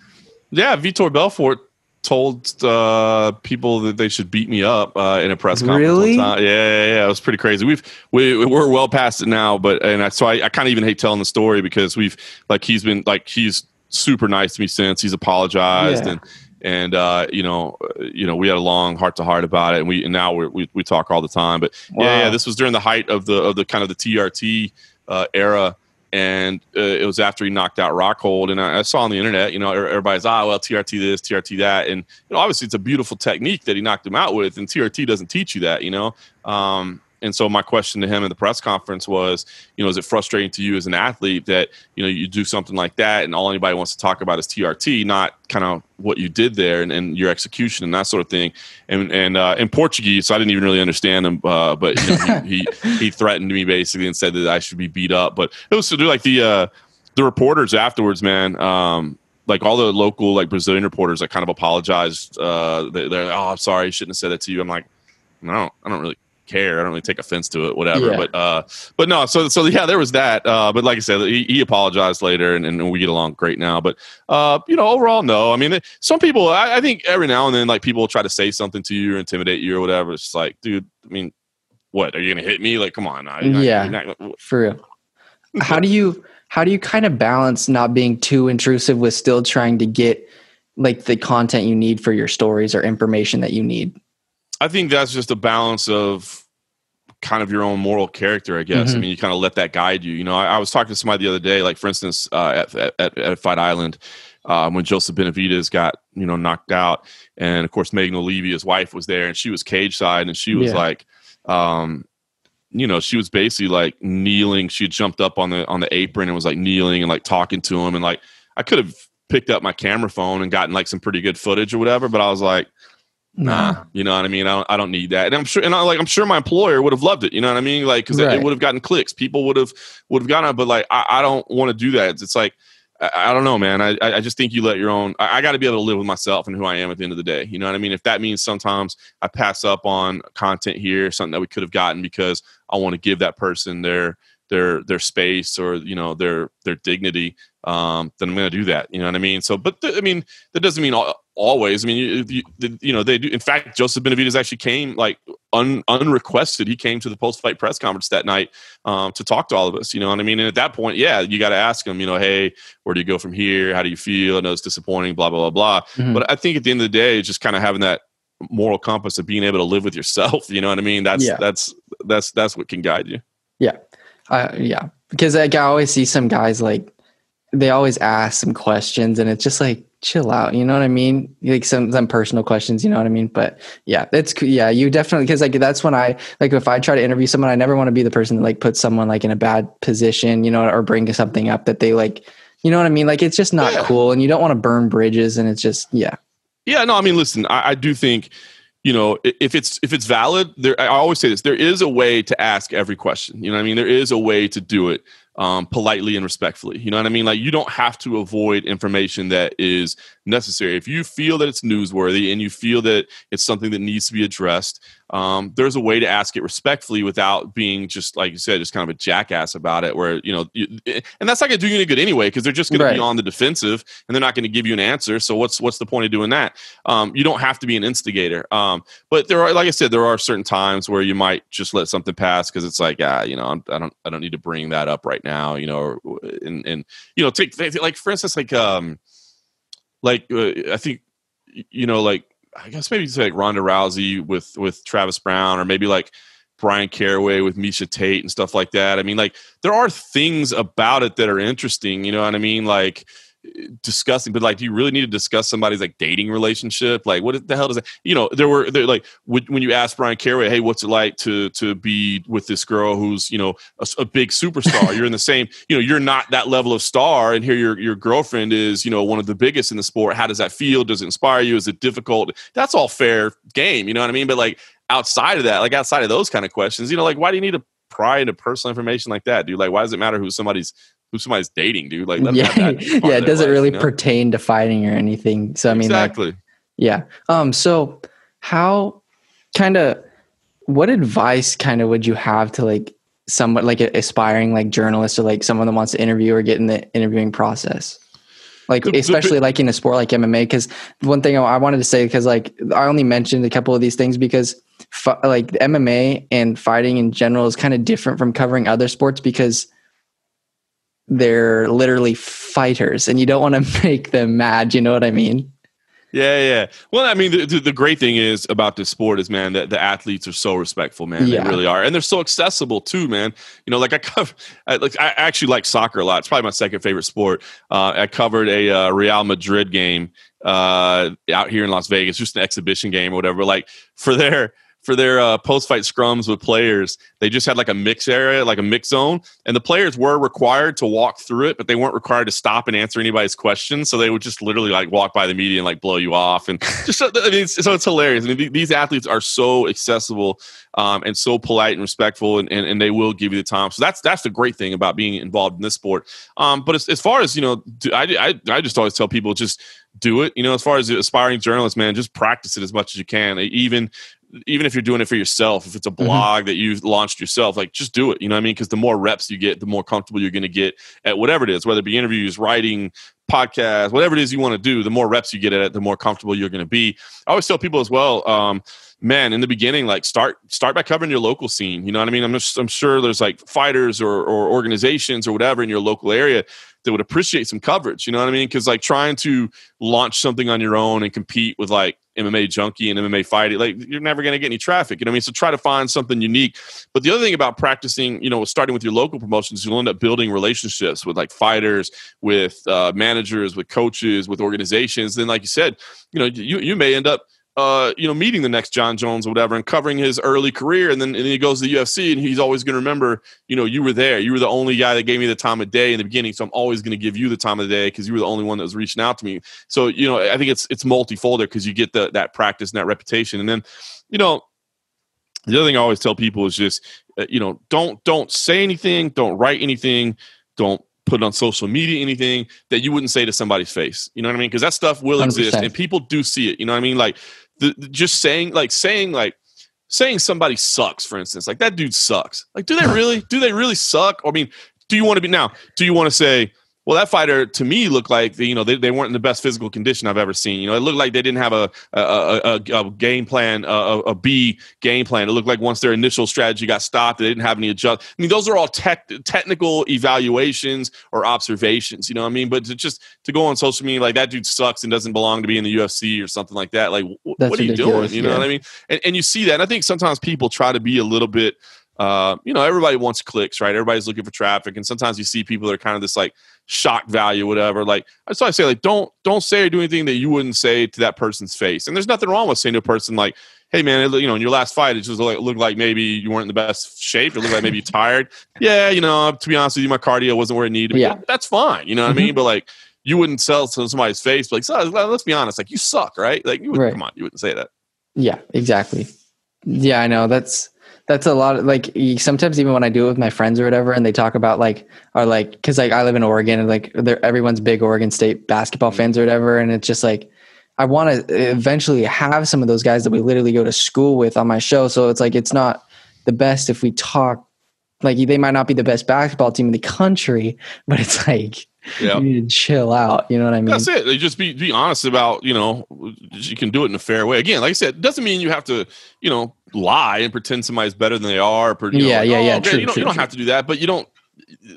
Yeah, Vitor Belfort told uh, people that they should beat me up uh, in a press conference. Really? One time. Yeah, yeah, yeah. It was pretty crazy. We've we we're well past it now, but and I, so I, I kind of even hate telling the story because we've like he's been like he's super nice to me since he's apologized Yeah. and and uh, you know you know we had a long heart to heart about it and we and now we're, we we talk all the time. But yeah, yeah, this was during the height of the of the kind of the TRT uh, era and uh, it was after he knocked out Rockhold. And I, I saw on the internet, you know, er- everybody's ah, well, TRT this, TRT that, and you know, obviously it's a beautiful technique that he knocked him out with, and TRT doesn't teach you that, you know. Um, and so my question to him in the press conference was, you know, is it frustrating to you as an athlete that you know you do something like that and all anybody wants to talk about is TRT, not kind of what you did there and, and your execution and that sort of thing. And and uh, in Portuguese, so I didn't even really understand him, uh, but you know, he, he he threatened me basically and said that I should be beat up. But it was to do like the uh, the reporters afterwards, man. Um, like all the local like Brazilian reporters, like kind of apologized. Uh, they, they're like, oh, I'm sorry, I shouldn't have said that to you. I'm like, don't, I don't really care. I don't really take offense to it, whatever. Yeah. But uh, but no, so so yeah, there was that. Uh, but like I said, he, he apologized later, and, and we get along great now. But uh, you know, overall, no. I mean, some people, I, I think every now and then, like people will try to say something to you or intimidate you or whatever. It's just like, dude, I mean, what are you gonna hit me? Like, come on, now. Yeah. not- For real. how do you how do you kind of balance not being too intrusive with still trying to get like the content you need for your stories or information that you need? I think that's just a balance of kind of your own moral character, I guess. I Mhm. mean, you kind of let that guide you. You know, I, I was talking to somebody the other day, like for instance, uh, at, at, at Fight Island, um, when Joseph Benavidez got you know knocked out, and of course Megan Olivi, his wife, was there, and she was cage side, and she was Yeah. like, um, you know, she was basically like kneeling. She jumped up on the on the apron and was like kneeling and like talking to him, and like I could have picked up my camera phone and gotten like some pretty good footage or whatever, but I was like nah. You know what i mean? I don't, I don't need that. And i'm sure and I, like i'm sure my employer would have loved it. You know what i mean? Like because Right. it would have gotten clicks. People would have would have gotten it but like i, I don't want to do that. It's, it's like I, I don't know man. I, I I just think you let your own i, I got to be able to live with myself and who i am at the end of the day. You know what i mean? If that means sometimes i pass up on content here something that we could have gotten because i want to give that person their their their space or you know their their dignity um then i'm going to do that. You know what i mean? So but th- i mean that doesn't mean all, always. I mean, you, you, you, know, they do. In fact, Joseph Benavidez actually came like un, unrequested. He came to the post fight press conference that night um, to talk to all of us. You know what I mean? And at that point, yeah, you got to ask him. You know, hey, where do you go from here? How do you feel? I know it's disappointing. Blah blah blah blah. Mm-hmm. But I think at the end of the day, just kind of having that moral compass of being able to live with yourself. You know what I mean? That's yeah. that's that's that's what can guide you. Yeah, uh, yeah. Because like I always see some guys like they always ask some questions, and it's just like chill out. You know what I mean? Like some some personal questions. You know what I mean? But yeah, it's yeah. You definitely because like that's when I like if I try to interview someone, I never want to be the person that like puts someone like in a bad position. You know, or bring something up that they like. You know what I mean? Like it's just not yeah. cool, and you don't want to burn bridges. And it's just yeah. Yeah, no, I mean, listen, I, I do think you know if it's if it's valid there i always say this there is a way to ask every question you know what i mean there is a way to do it um, politely and respectfully. You know what I mean? Like you don't have to avoid information that is necessary. If you feel that it's newsworthy and you feel that it's something that needs to be addressed, um, there's a way to ask it respectfully without being just like you said, just kind of a jackass about it. Where you know, you, and that's not going to do you any good anyway because they're just going right. to be on the defensive and they're not going to give you an answer. So what's what's the point of doing that? Um, you don't have to be an instigator. Um, but there are, like I said, there are certain times where you might just let something pass because it's like, ah, you know, I'm, I don't, I don't need to bring that up right now. You know, or, and and you know, take like for instance, like um, like uh, I think you know, like I guess maybe say like Ronda Rousey with with Travis Browne, or maybe like Brian Caraway with Miesha Tate and stuff like that. I mean, like there are things about it that are interesting. You know what I mean? Like discussing but like do you really need to discuss somebody's like dating relationship? Like what the hell does that you know there were there like when you ask brian caraway hey what's it like to to be with this girl who's you know a, a big superstar? You're in the same (laughs) you know you're not that level of star and here your your girlfriend is you know one of the biggest in the sport. How does that feel? Does it inspire you? Is it difficult? That's all fair game you know what i mean? But like outside of that like outside of those kind of questions you know like why do you need to pry into personal information like that dude? Like why does it matter who somebody's who somebody's dating, dude. Like, yeah, (laughs) yeah, it doesn't life, really you know? pertain to fighting or anything. So I mean, exactly. Like, yeah. Um. So how kind of what advice kind of would you have to like someone like aspiring like journalist or like someone that wants to interview or get in the interviewing process? Like especially like in a sport like MMA, because one thing I wanted to say because like I only mentioned a couple of these things because like MMA and fighting in general is kind of different from covering other sports because they're literally fighters and you don't want to (laughs) make them mad. You know what I mean? Yeah, yeah. Well, I mean, the, the, the, great thing is about this sport is, man, that the athletes are so respectful, man. Yeah. They really are, and they're so accessible too, man. You know, like I cover, I, like I actually like soccer a lot. It's probably my second favorite sport. Uh, I covered a uh, Real Madrid game uh, out here in Las Vegas, just an exhibition game or whatever. Like for their for their uh, post fight scrums with players, they just had like a mix area, like a mix zone, and the players were required to walk through it, but they weren't required to stop and answer anybody's questions. So they would just literally like walk by the media and like blow you off, and (laughs) just I mean, so it's hilarious. I mean, these athletes are so accessible um, and so polite and respectful, and, and, and they will give you the time. So that's that's the great thing about being involved in this sport. Um, but as, as far as you know, I, I I just always tell people just do it. You know, as far as aspiring journalists, man, just practice it as much as you can. Even even if you're doing it for yourself, if it's a mm-hmm. blog mm-hmm. that you've launched yourself, like just do it. You know what I mean? Because the more reps you get, the more comfortable you're going to get at whatever it is, whether it be interviews, writing, podcast, whatever it is you want to do. The more reps you get at it, the more comfortable you're going to be. I always tell people as well, um, man, in the beginning, like start start by covering your local scene. You know what I mean? I'm just, I'm sure there's like fighters or, or organizations or whatever in your local area that would appreciate some coverage. You know what I mean? Because like trying to launch something on your own and compete with like MMA junkie and MMA fighting, like you're never going to get any traffic. You know what I mean? So try to find something unique. But the other thing about practicing, you know, starting with your local promotions, you'll end up building relationships with like fighters, with uh, managers, with coaches, with organizations. Then, like you said, you know, you you may end up uh, you know, meeting the next Jon Jones or whatever and covering his early career. And then, and then he goes to the UFC and he's always going to remember, you know, you were there. You were the only guy that gave me the time of day in the beginning. So I'm always going to give you the time of the day because you were the only one that was reaching out to me. So, you know, I think it's, it's multifold because you get the, that practice and that reputation. And then, you know, the other thing I always tell people is just, uh, you know, don't, don't say anything. Don't write anything. Don't put it on social media anything that you wouldn't say to somebody's face. You know what I mean? Because that stuff will 100%. exist and people do see it. You know what I mean? Like the, the, just saying like saying like saying somebody sucks for instance like that dude sucks like do they really do they really suck i mean do you want to be now do you want to say Well, that fighter to me looked like you know they, they weren't in the best physical condition I've ever seen. You know, it looked like they didn't have a a, a, a game plan, a, a B game plan. It looked like once their initial strategy got stopped, they didn't have any adjust. I mean, those are all tech, technical evaluations or observations. You know what I mean? But to just to go on social media like that dude sucks and doesn't belong to be in the UFC or something like that. Like, what are you doing? You know yeah. what I mean? And, and you see that. And I think sometimes people try to be a little bit uh, you know, everybody wants clicks, right? Everybody's looking for traffic, and sometimes you see people that are kind of this like shock value, whatever. Like that's why I say, like, don't don't say or do anything that you wouldn't say to that person's face. And there's nothing wrong with saying to a person like, "Hey, man, it, you know, in your last fight, it just looked like, looked like maybe you weren't in the best shape. It looked like maybe you're (laughs) tired. Yeah, you know, to be honest with you, my cardio wasn't where it needed. Yeah, that's fine. You know what mm-hmm. I mean? But like, you wouldn't sell to somebody's face, like, so, let's be honest, like, you suck, right? Like, you would, right. come on, you wouldn't say that. Yeah, exactly. Yeah, I know that's that's a lot of like sometimes even when I do it with my friends or whatever, and they talk about like are like because like I live in Oregon and like everyone's big Oregon State basketball mm-hmm. fans or whatever, and it's just like I want to eventually have some of those guys that we literally go to school with on my show. So it's like it's not the best if we talk like they might not be the best basketball team in the country, (laughs) but it's like yeah. you need to chill out. You know what I mean? That's it. You just be be honest about you know you can do it in a fair way. Again, like I said, it doesn't mean you have to you know lie and pretend somebody's better than they are. Or, you know, yeah, like, yeah, oh, yeah. Okay, true, you don't, true, you don't true. have to do that, but you don't.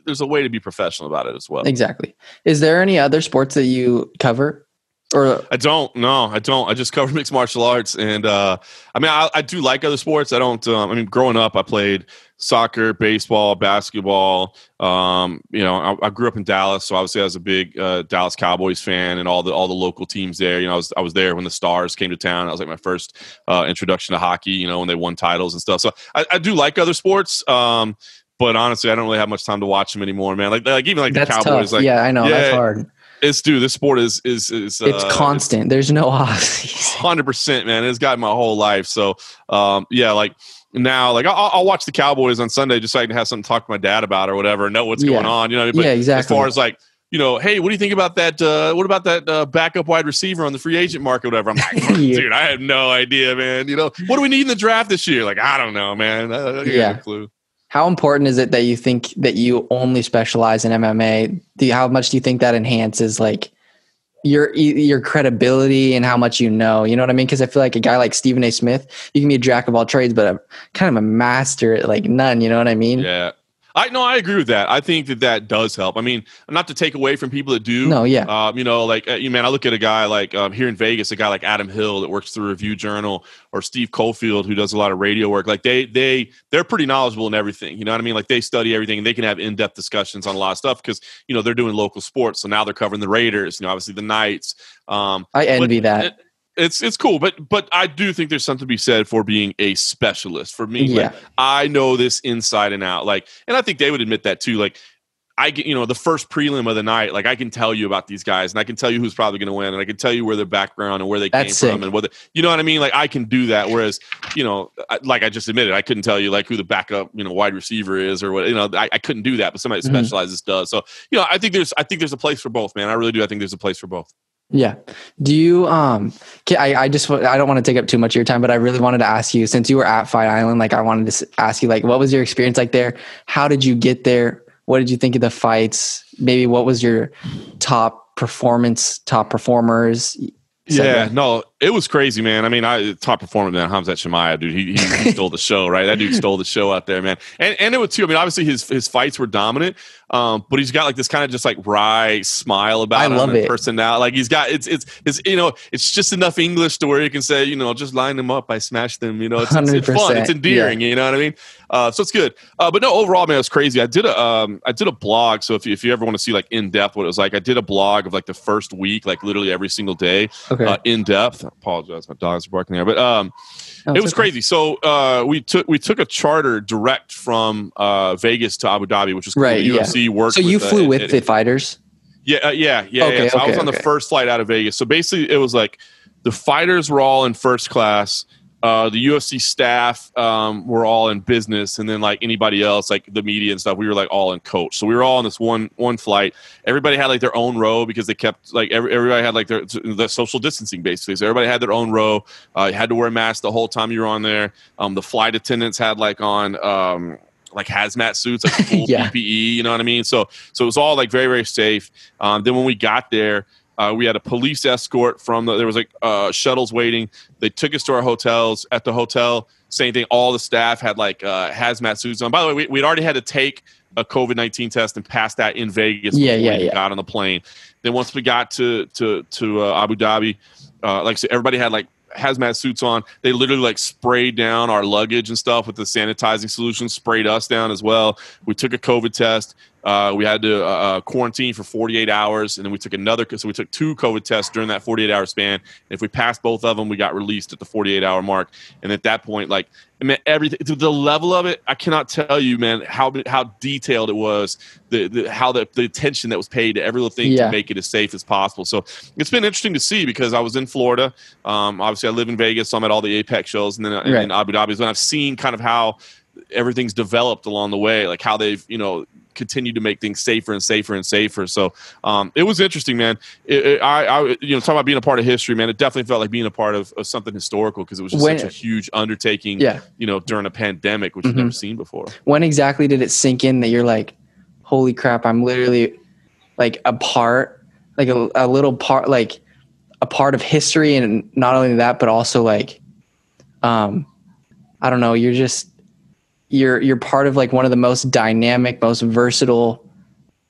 There's a way to be professional about it as well. Exactly. Is there any other sports that you cover? Or I don't. No, I don't. I just cover mixed martial arts, and uh, I mean, I, I do like other sports. I don't. Um, I mean, growing up, I played soccer, baseball, basketball. Um, you know, I, I, grew up in Dallas, so obviously I was a big uh, Dallas Cowboys fan, and all the all the local teams there. You know, I was I was there when the Stars came to town. That was like my first uh, introduction to hockey. You know, when they won titles and stuff. So I, I do like other sports. Um, but honestly, I don't really have much time to watch them anymore, man. Like, like even like that's the Cowboys. Tough. Like, yeah, I know yeah, that's hard. It's dude. This sport is is is. Uh, it's constant. There's no off. Hundred percent, man. It's got my whole life. So, um, yeah, like now like I'll, I'll, watch the Cowboys on Sunday just so I can have something to talk to my dad about or whatever, know what's yeah. going on. You know, but yeah, exactly. As far as like you know, hey, what do you think about that? Uh, what about that uh, backup wide receiver on the free agent market, whatever? I'm like, (laughs) yeah. dude, I have no idea, man. You know, what do we need in the draft this year? Like, I don't know, man. I, I yeah. clue. How important is it that you think that you only specialize in MMA? Do you, how much do you think that enhances like your your credibility and how much you know. You know what I mean? Because I feel like a guy like Stephen A. Smith, you can be a jack of all trades, but a kind of a master at like none. You know what I mean? Yeah. I no, I agree with that. I think that that does help. I mean, not to take away from people that do. No, yeah. Um, you know, like uh, you man, I look at a guy like um, here in Vegas, a guy like Adam Hill that works through Review Journal, or Steve Cofield who does a lot of radio work. Like they they they're pretty knowledgeable in everything. You know what I mean? Like they study everything and they can have in depth discussions on a lot of stuff because you know they're doing local sports. So now they're covering the Raiders. You know, obviously the Knights. Um, I envy that it's it's cool, but but I do think there's something to be said for being a specialist. For me, yeah. Like, I know this inside and out. Like, and I think they would admit that too. Like, I get you know the first prelim of the night. Like, I can tell you about these guys, and I can tell you who's probably going to win, and I can tell you where their background and where they That's came sick. from, and what you know what I mean. Like, I can do that. Whereas, you know, like I just admitted, I couldn't tell you like who the backup you know wide receiver is or what. You know, I, I couldn't do that, but somebody mm-hmm. specializes does. So, you know, I think there's I think there's a place for both, man. I really do. I think there's a place for both. Yeah. Do you um I I just I don't want to take up too much of your time but I really wanted to ask you since you were at Fight Island like I wanted to ask you like what was your experience like there? How did you get there? What did you think of the fights? Maybe what was your top performance, top performers? Yeah, no, it was crazy, man. I mean, I top performer man, Khamzat Chimaev, dude. He, he, (laughs) stole the show, right? That dude stole the show out there, man. And and it was too. I mean, obviously his his fights were dominant, um, but he's got like this kind of just like wry smile about I him love and personality. Like he's got it's it's it's you know it's just enough English to where you can say you know just line them up, I smash them. You know, it's, it's, it's fun, it's endearing. Yeah. You know what I mean? Uh, so it's good. Uh, but no, overall, man, it was crazy. I did a um, I did a blog. So if you, if you ever want to see like in depth what it was like, I did a blog of like the first week, like literally every single day, okay. uh, in depth. I apologize, my dogs are barking there, but um, oh, it was okay. crazy. So uh, we took we took a charter direct from uh, Vegas to Abu Dhabi, which was cool. right. The UFC yeah. worked. So you with, flew with the fighters. Yeah, uh, yeah, yeah, okay, yeah. So okay, I was on the first flight out of Vegas. So basically, it was like the fighters were all in first class. Uh, the UFC staff um, were all in business, and then like anybody else, like the media and stuff, we were like all in coach. So we were all on this one one flight. Everybody had like their own row because they kept like every, everybody had like their the social distancing basically. So everybody had their own row. Uh, you had to wear a mask the whole time you were on there. Um, the flight attendants had like on. Um, like hazmat suits, like (laughs) full Yeah. PPE. You know what I mean? So so it was all like very very safe. Um, then when we got there, uh, we had a police escort from the, there was like uh, shuttles waiting. They took us to our hotels. At the hotel, same thing. All the staff had like uh, hazmat suits on. By the way, we, we'd already had to take a COVID nineteen test and pass that in Vegas. Yeah, before yeah, we yeah. Got on the plane. Then once we got to to to uh, Abu Dhabi, uh, like I said, everybody had like hazmat suits on. They literally like sprayed down our luggage and stuff with the sanitizing solution. Sprayed us down as well. We took a COVID test. Uh, we had to uh, uh, quarantine for 48 hours, and then we took another. So we took two COVID tests during that 48 hour span. If we passed both of them, we got released at the 48 hour mark. And at that point, like, I mean, everything to the level of it, I cannot tell you, man, how how detailed it was. The, the how the, the attention that was paid to every little thing Yeah. to make it as safe as possible. So it's been interesting to see because I was in Florida. Um, obviously, I live in Vegas, so I'm at all the Apex shows, and then Right. in Abu Dhabi. So I've seen kind of how everything's developed along the way, like how they've you know continued to make things safer and safer and safer. So um, it was interesting, man. It, it, I, I you know talking about being a part of history, man. It definitely felt like being a part of, of something historical because it was just When- such a huge undertaking. Yeah. you know during a pandemic, which you've Mhm. never seen before. When exactly did it sink in that you're like, holy crap, I'm literally like a part, like a, a little part, like a part of history, and not only that, but also like, um, I don't know, you're just you're you're part of like one of the most dynamic, most versatile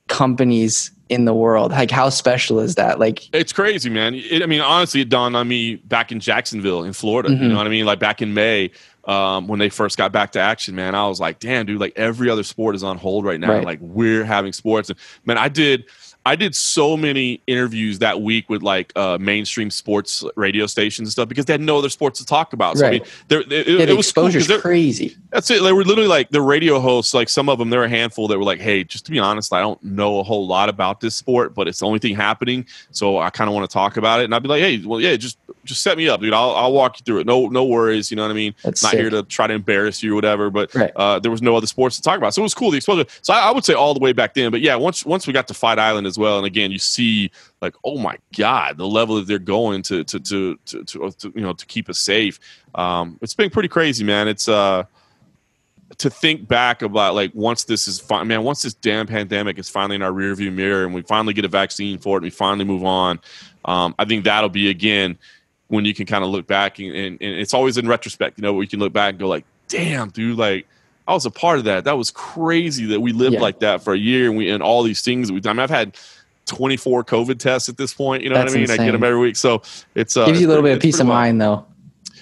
companies in the world. Like, how special is that? Like, It's crazy, man. It, I mean, honestly, it dawned on me back in Jacksonville, in Florida. You Mhm. know what I mean? Like back in May, um, when they first got back to action, man, I was like, damn, dude, like every other sport is on hold right now. Right. Like we're having sports, and man, I did. I did so many interviews that week with like uh, mainstream sports radio stations and stuff because they had no other sports to talk about. So I Right. mean, there, it, yeah, it the was cool exposure's they're- crazy. that's it. They were literally like the radio hosts. Like some of them, there were a handful that were like, "Hey, just to be honest, I don't know a whole lot about this sport, but it's the only thing happening, so I kind of want to talk about it." And I'd be like, "Hey, well, yeah, just just set me up, dude. I'll I'll walk you through it. No no worries. You know what I mean? That's Not sick. here to try to embarrass you or whatever. But Right. uh, there was no other sports to talk about, so it was cool the exposure. So I, I would say all the way back then. But yeah, once once we got to Fight Island as well, and again, you see like, oh my god, the level that they're going to to to to, to, to you know to keep us safe. Um, it's been pretty crazy, man. It's uh to think back about like once this is fine, man. Once this damn pandemic is finally in our rearview mirror, and we finally get a vaccine for it, and we finally move on. Um, I think that'll be again when you can kind of look back, and, and, and it's always in retrospect, you know, where you can look back and go like, "Damn, dude, like." I was a part of that. That was crazy that we lived Yeah. like that for a year, and we and all these things that we've done. I mean, I've had 24 COVID tests at this point. You know That's what I mean? I get them every week, so it's uh, Gives you a little bit of peace of mind, though.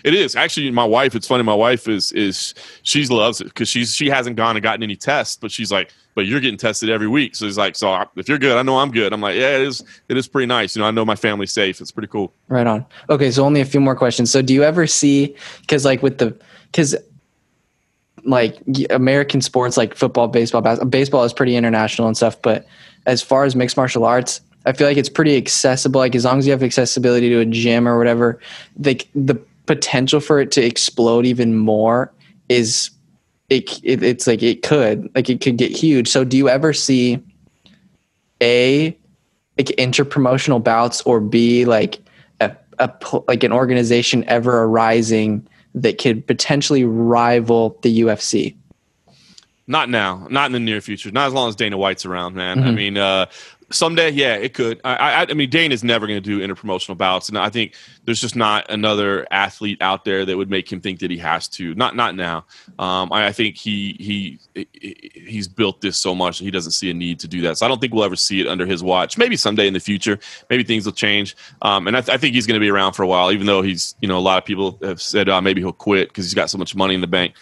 It is actually my wife. It's funny. My wife is is she loves it because she's she hasn't gone and gotten any tests, but she's like, but you're getting tested every week. So he's like, so if you're good, I know I'm good. I'm like, yeah, it is. It is pretty nice. You know, I know my family's safe. It's pretty cool. Right on. Okay, so only a few more questions. So do you ever see because like with the because like American sports like football, baseball, basketball, baseball is pretty international and stuff, but as far as mixed martial arts, I feel like it's pretty accessible. Like as long as you have accessibility to a gym or whatever, like the potential for it to explode even more is it, it it's like it could like it could get huge. So do you ever see a like interpromotional bouts or b like a, a like an organization ever arising that could potentially rival the UFC. Not now. Not in the near future. Not as long as Dana White's around, man. I Mhm. mean, uh, someday, yeah, it could. I, I, I mean, Dana's never going to do interpromotional bouts, and I think there's just not another athlete out there that would make him think that he has to. Not, not now. Um, I, I think he he he's built this so much he doesn't see a need to do that. So I don't think we'll ever see it under his watch. Maybe someday in the future, maybe things will change. Um, and I, th- I think he's going to be around for a while, even though he's you know a lot of people have said uh, maybe he'll quit because he's got so much money in the bank.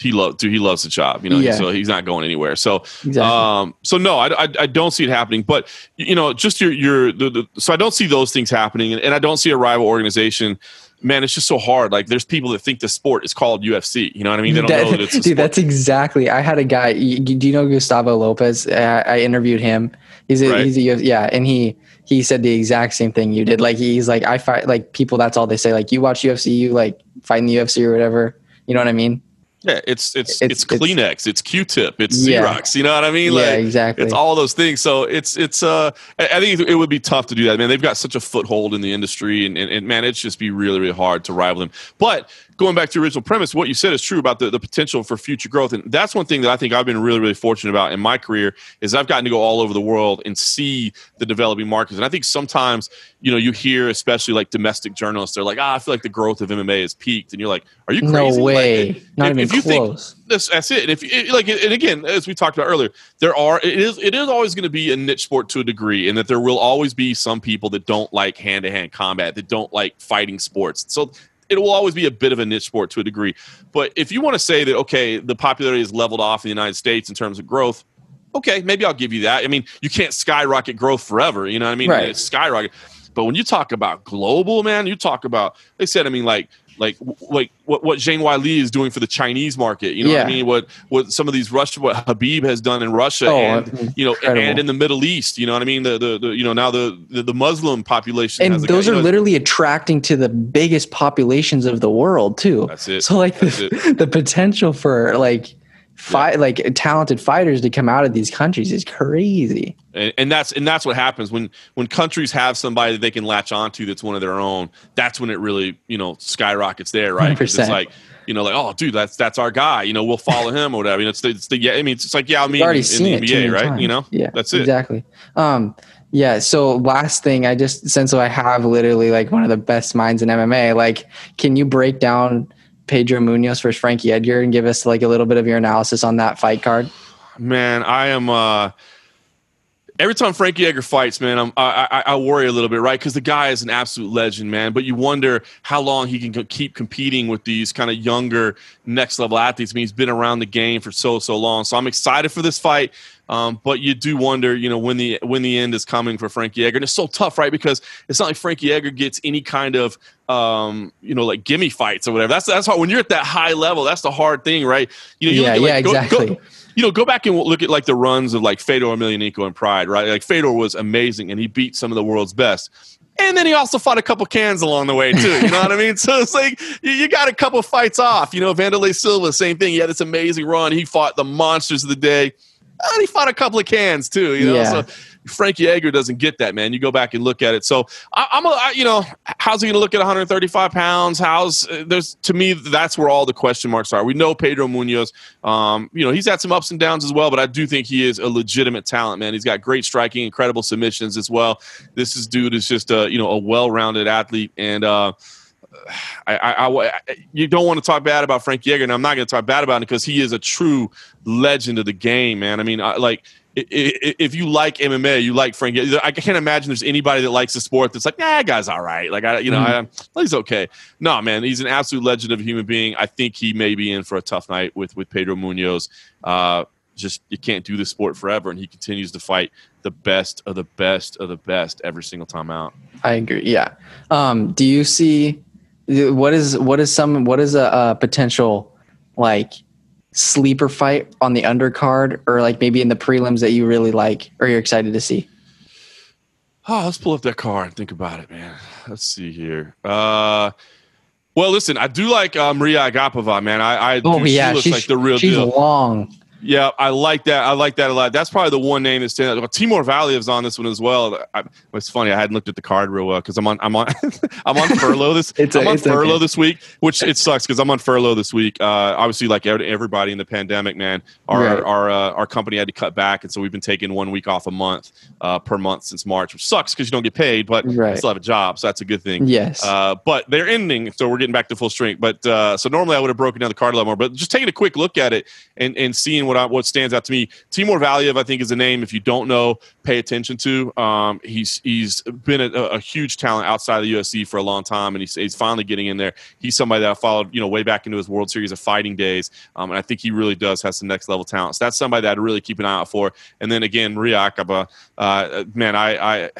He loves, dude. He loves the job, you know. Yeah. So he's not going anywhere. So Exactly. um, so no, I, I, I don't see it happening. But you know, just your your the, the, so I don't see those things happening, and, and I don't see a rival organization. Man, it's just so hard. Like there's people that think the sport is called UFC. You know what I mean? They don't That- know that it's a (laughs) dude, sport. that's exactly. I had a guy. Do you know Gustavo Lopez? I, I interviewed him. He's a, Right. he's a, yeah, and he he said the exact same thing you did. Like he's like I fight like people. That's all they say. Like you watch UFC, you like fight in the UFC or whatever. You know what I mean? Yeah, it's it's it's, it's Kleenex, it's, Q-tip, it's yeah. Xerox. You know what I mean? Like, yeah, exactly. It's all those things. So it's it's uh, I think it would be tough to do that. Man, they've got such a foothold in the industry, and, and, and man, it's just be really really hard to rival them. But going back to your original premise, what you said is true about the, the potential for future growth. And that's one thing that I think I've been really, really fortunate about in my career is I've gotten to go all over the world and see the developing markets. And I think sometimes, you know, you hear, especially like domestic journalists, they're like, ah, I feel like the growth of MMA has peaked. And you're like, are you crazy? No way. Like, Not if, even if close. This, that's it. And if it, like, and again, as we talked about earlier, there are, it is, it is always going to be a niche sport to a degree and that there will always be some people that don't like hand to hand combat, that don't like fighting sports. So it will always be a bit of a niche sport to a degree. But if you want to say that, okay, the popularity is leveled off in the United States in terms of growth, okay, maybe I'll give you that. I mean, you can't skyrocket growth forever. You know what I mean? Right. skyrocket. But when you talk about global, man, you talk about, they said, I mean, like, like like what what Zhang Weili is doing for the Chinese market. You know yeah. what I mean? What what some of these Russia what Khabib has done in Russia oh, and uh, you know incredible. and in the Middle East. You know what I mean? The the, the you know now the, the, the Muslim population and those guy, are know, literally attracting to the biggest populations of the world too. That's it. So like the, (laughs) the potential for like fight yeah. like talented fighters to come out of these countries is crazy. And, and, that's and that's what happens when when countries have somebody that they can latch onto that's one of their own that's when it really you know skyrockets there right? It's like you know like oh dude that's that's our guy you know we'll follow him or whatever you know, it's the, it's the yeah i mean it's like yeah i mean already in, seen in the nba right? Times. you know? Yeah that's it. exactly. Um yeah so last thing i just since i have literally like one of the best minds in mma like can you break down Pedro Munhoz versus Frankie Edgar and give us like a little bit of your analysis on that fight card? Man, I am. uh Every time Frankie Edgar fights, man, I'm, I, I, I worry a little bit, right? Because the guy is an absolute legend, man. But you wonder how long he can keep competing with these kind of younger, next level athletes. I mean, he's been around the game for so so long. So I'm excited for this fight. Um, but you do wonder, you know, when the when the end is coming for Frankie Edgar, and it's so tough, right? Because it's not like Frankie Edgar gets any kind of, um, you know, like gimme fights or whatever. That's that's hard when you're at that high level. That's the hard thing, right? You know, you yeah, at, like, yeah, go, exactly. Go, you know, go back and look at like the runs of like Fedor Emelianenko and Pride, right? Like Fedor was amazing and he beat some of the world's best. And then he also fought a couple cans along the way too. You know what I mean? (laughs) So it's like you, you got a couple fights off. You know, Wanderlei Silva, same thing. He had this amazing run. He fought the monsters of the day and he fought a couple of cans too, you know. Yeah. So Frankie Edgar doesn't get that, man. You go back and look at it. So I, am a, I, you know, how's he going to look at 135 pounds? How's uh, there's to me that's where all the question marks are. We know Pedro Munhoz. Um, you know, he's had some ups and downs as well, but I do think he is a legitimate talent, man. He's got great striking, incredible submissions as well. This is dude is just a you know a well-rounded athlete and. uh I, I, I, you don't want to talk bad about Frankie Edgar, and I'm not going to talk bad about him because he is a true legend of the game, man. I mean, I, like if you like MMA, you like Frank. I can't imagine there's anybody that likes the sport that's like, nah, guy's all right. Like I, you know, mm-hmm. I, he's okay. No, man, he's an absolute legend of a human being. I think he may be in for a tough night with with Pedro Munhoz. Uh, just you can't do the sport forever, and he continues to fight the best of the best of the best every single time out. I agree. Yeah. Um, do you see what is what is some what is a, a potential like sleeper fight on the undercard or like maybe in the prelims that you really like or you're excited to see? Oh, let's pull up that card and think about it, man. Let's see here. Uh, well, listen, I do like uh, Maria Agapova, man. I, I oh yeah, she looks she's, like the real she's deal. long. Yeah, I like that. I like that a lot. That's probably the one name that's standing out. Timur Valiev's on this one as well. I, it's funny. I hadn't looked at the card real well because I'm on I'm on (laughs) I'm on furlough this. (laughs) it's I'm a, on furlough okay. this week, which it sucks because I'm on furlough this week. Uh, obviously, like everybody in the pandemic, man, our Right. our uh, our company had to cut back, and so we've been taking one week off a month uh, per month since March, which sucks because you don't get paid, but I still have a job, so that's a good thing. Yes. Uh, but they're ending, so we're getting back to full strength. But uh, so normally I would have broken down the card a lot more, but just taking a quick look at it and, and seeing what I, what stands out to me. Timur Valiev, I think, is a name if you don't know, pay attention to. Um, he's he's been a, a huge talent outside of the UFC for a long time, and he's, he's finally getting in there. He's somebody that I followed, you know, way back into his World Series of Fighting days, um, and I think he really does have some next level talent. So that's somebody that I'd really keep an eye out for. And then again, Maria Akaba, uh, man, I, I it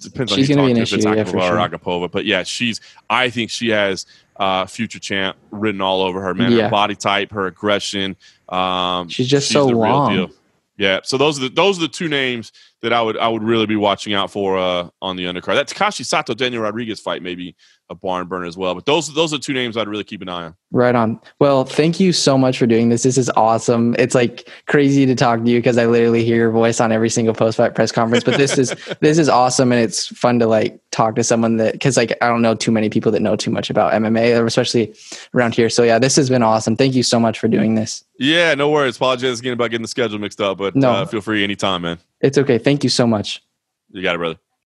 depends She's on gonna who you talk to, if it's issue, yeah, Akapova for or sure. Agapova, but yeah, she's. I think she has uh, future champ written all over her. Man, Yeah. her body type, her aggression. Um, She's just so the real long. deal. Yeah, so those are the those are the two names that I would I would really be watching out for uh, on the undercard. That Takashi Sato Daniel Rodriguez fight maybe a barn burner as well. But those those are two names I'd really keep an eye on. Right on. Well, thank you so much for doing this. This is awesome. It's like crazy to talk to you because I literally hear your voice on every single post fight press conference. But this is (laughs) this is awesome and it's fun to like talk to someone that because like I don't know too many people that know too much about MMA, especially around here. So yeah, this has been awesome. Thank you so much for doing this. Yeah, no worries. Apologize again about getting the schedule mixed up, but No. uh, feel free anytime, man. It's okay. Thank you so much. You got it, brother.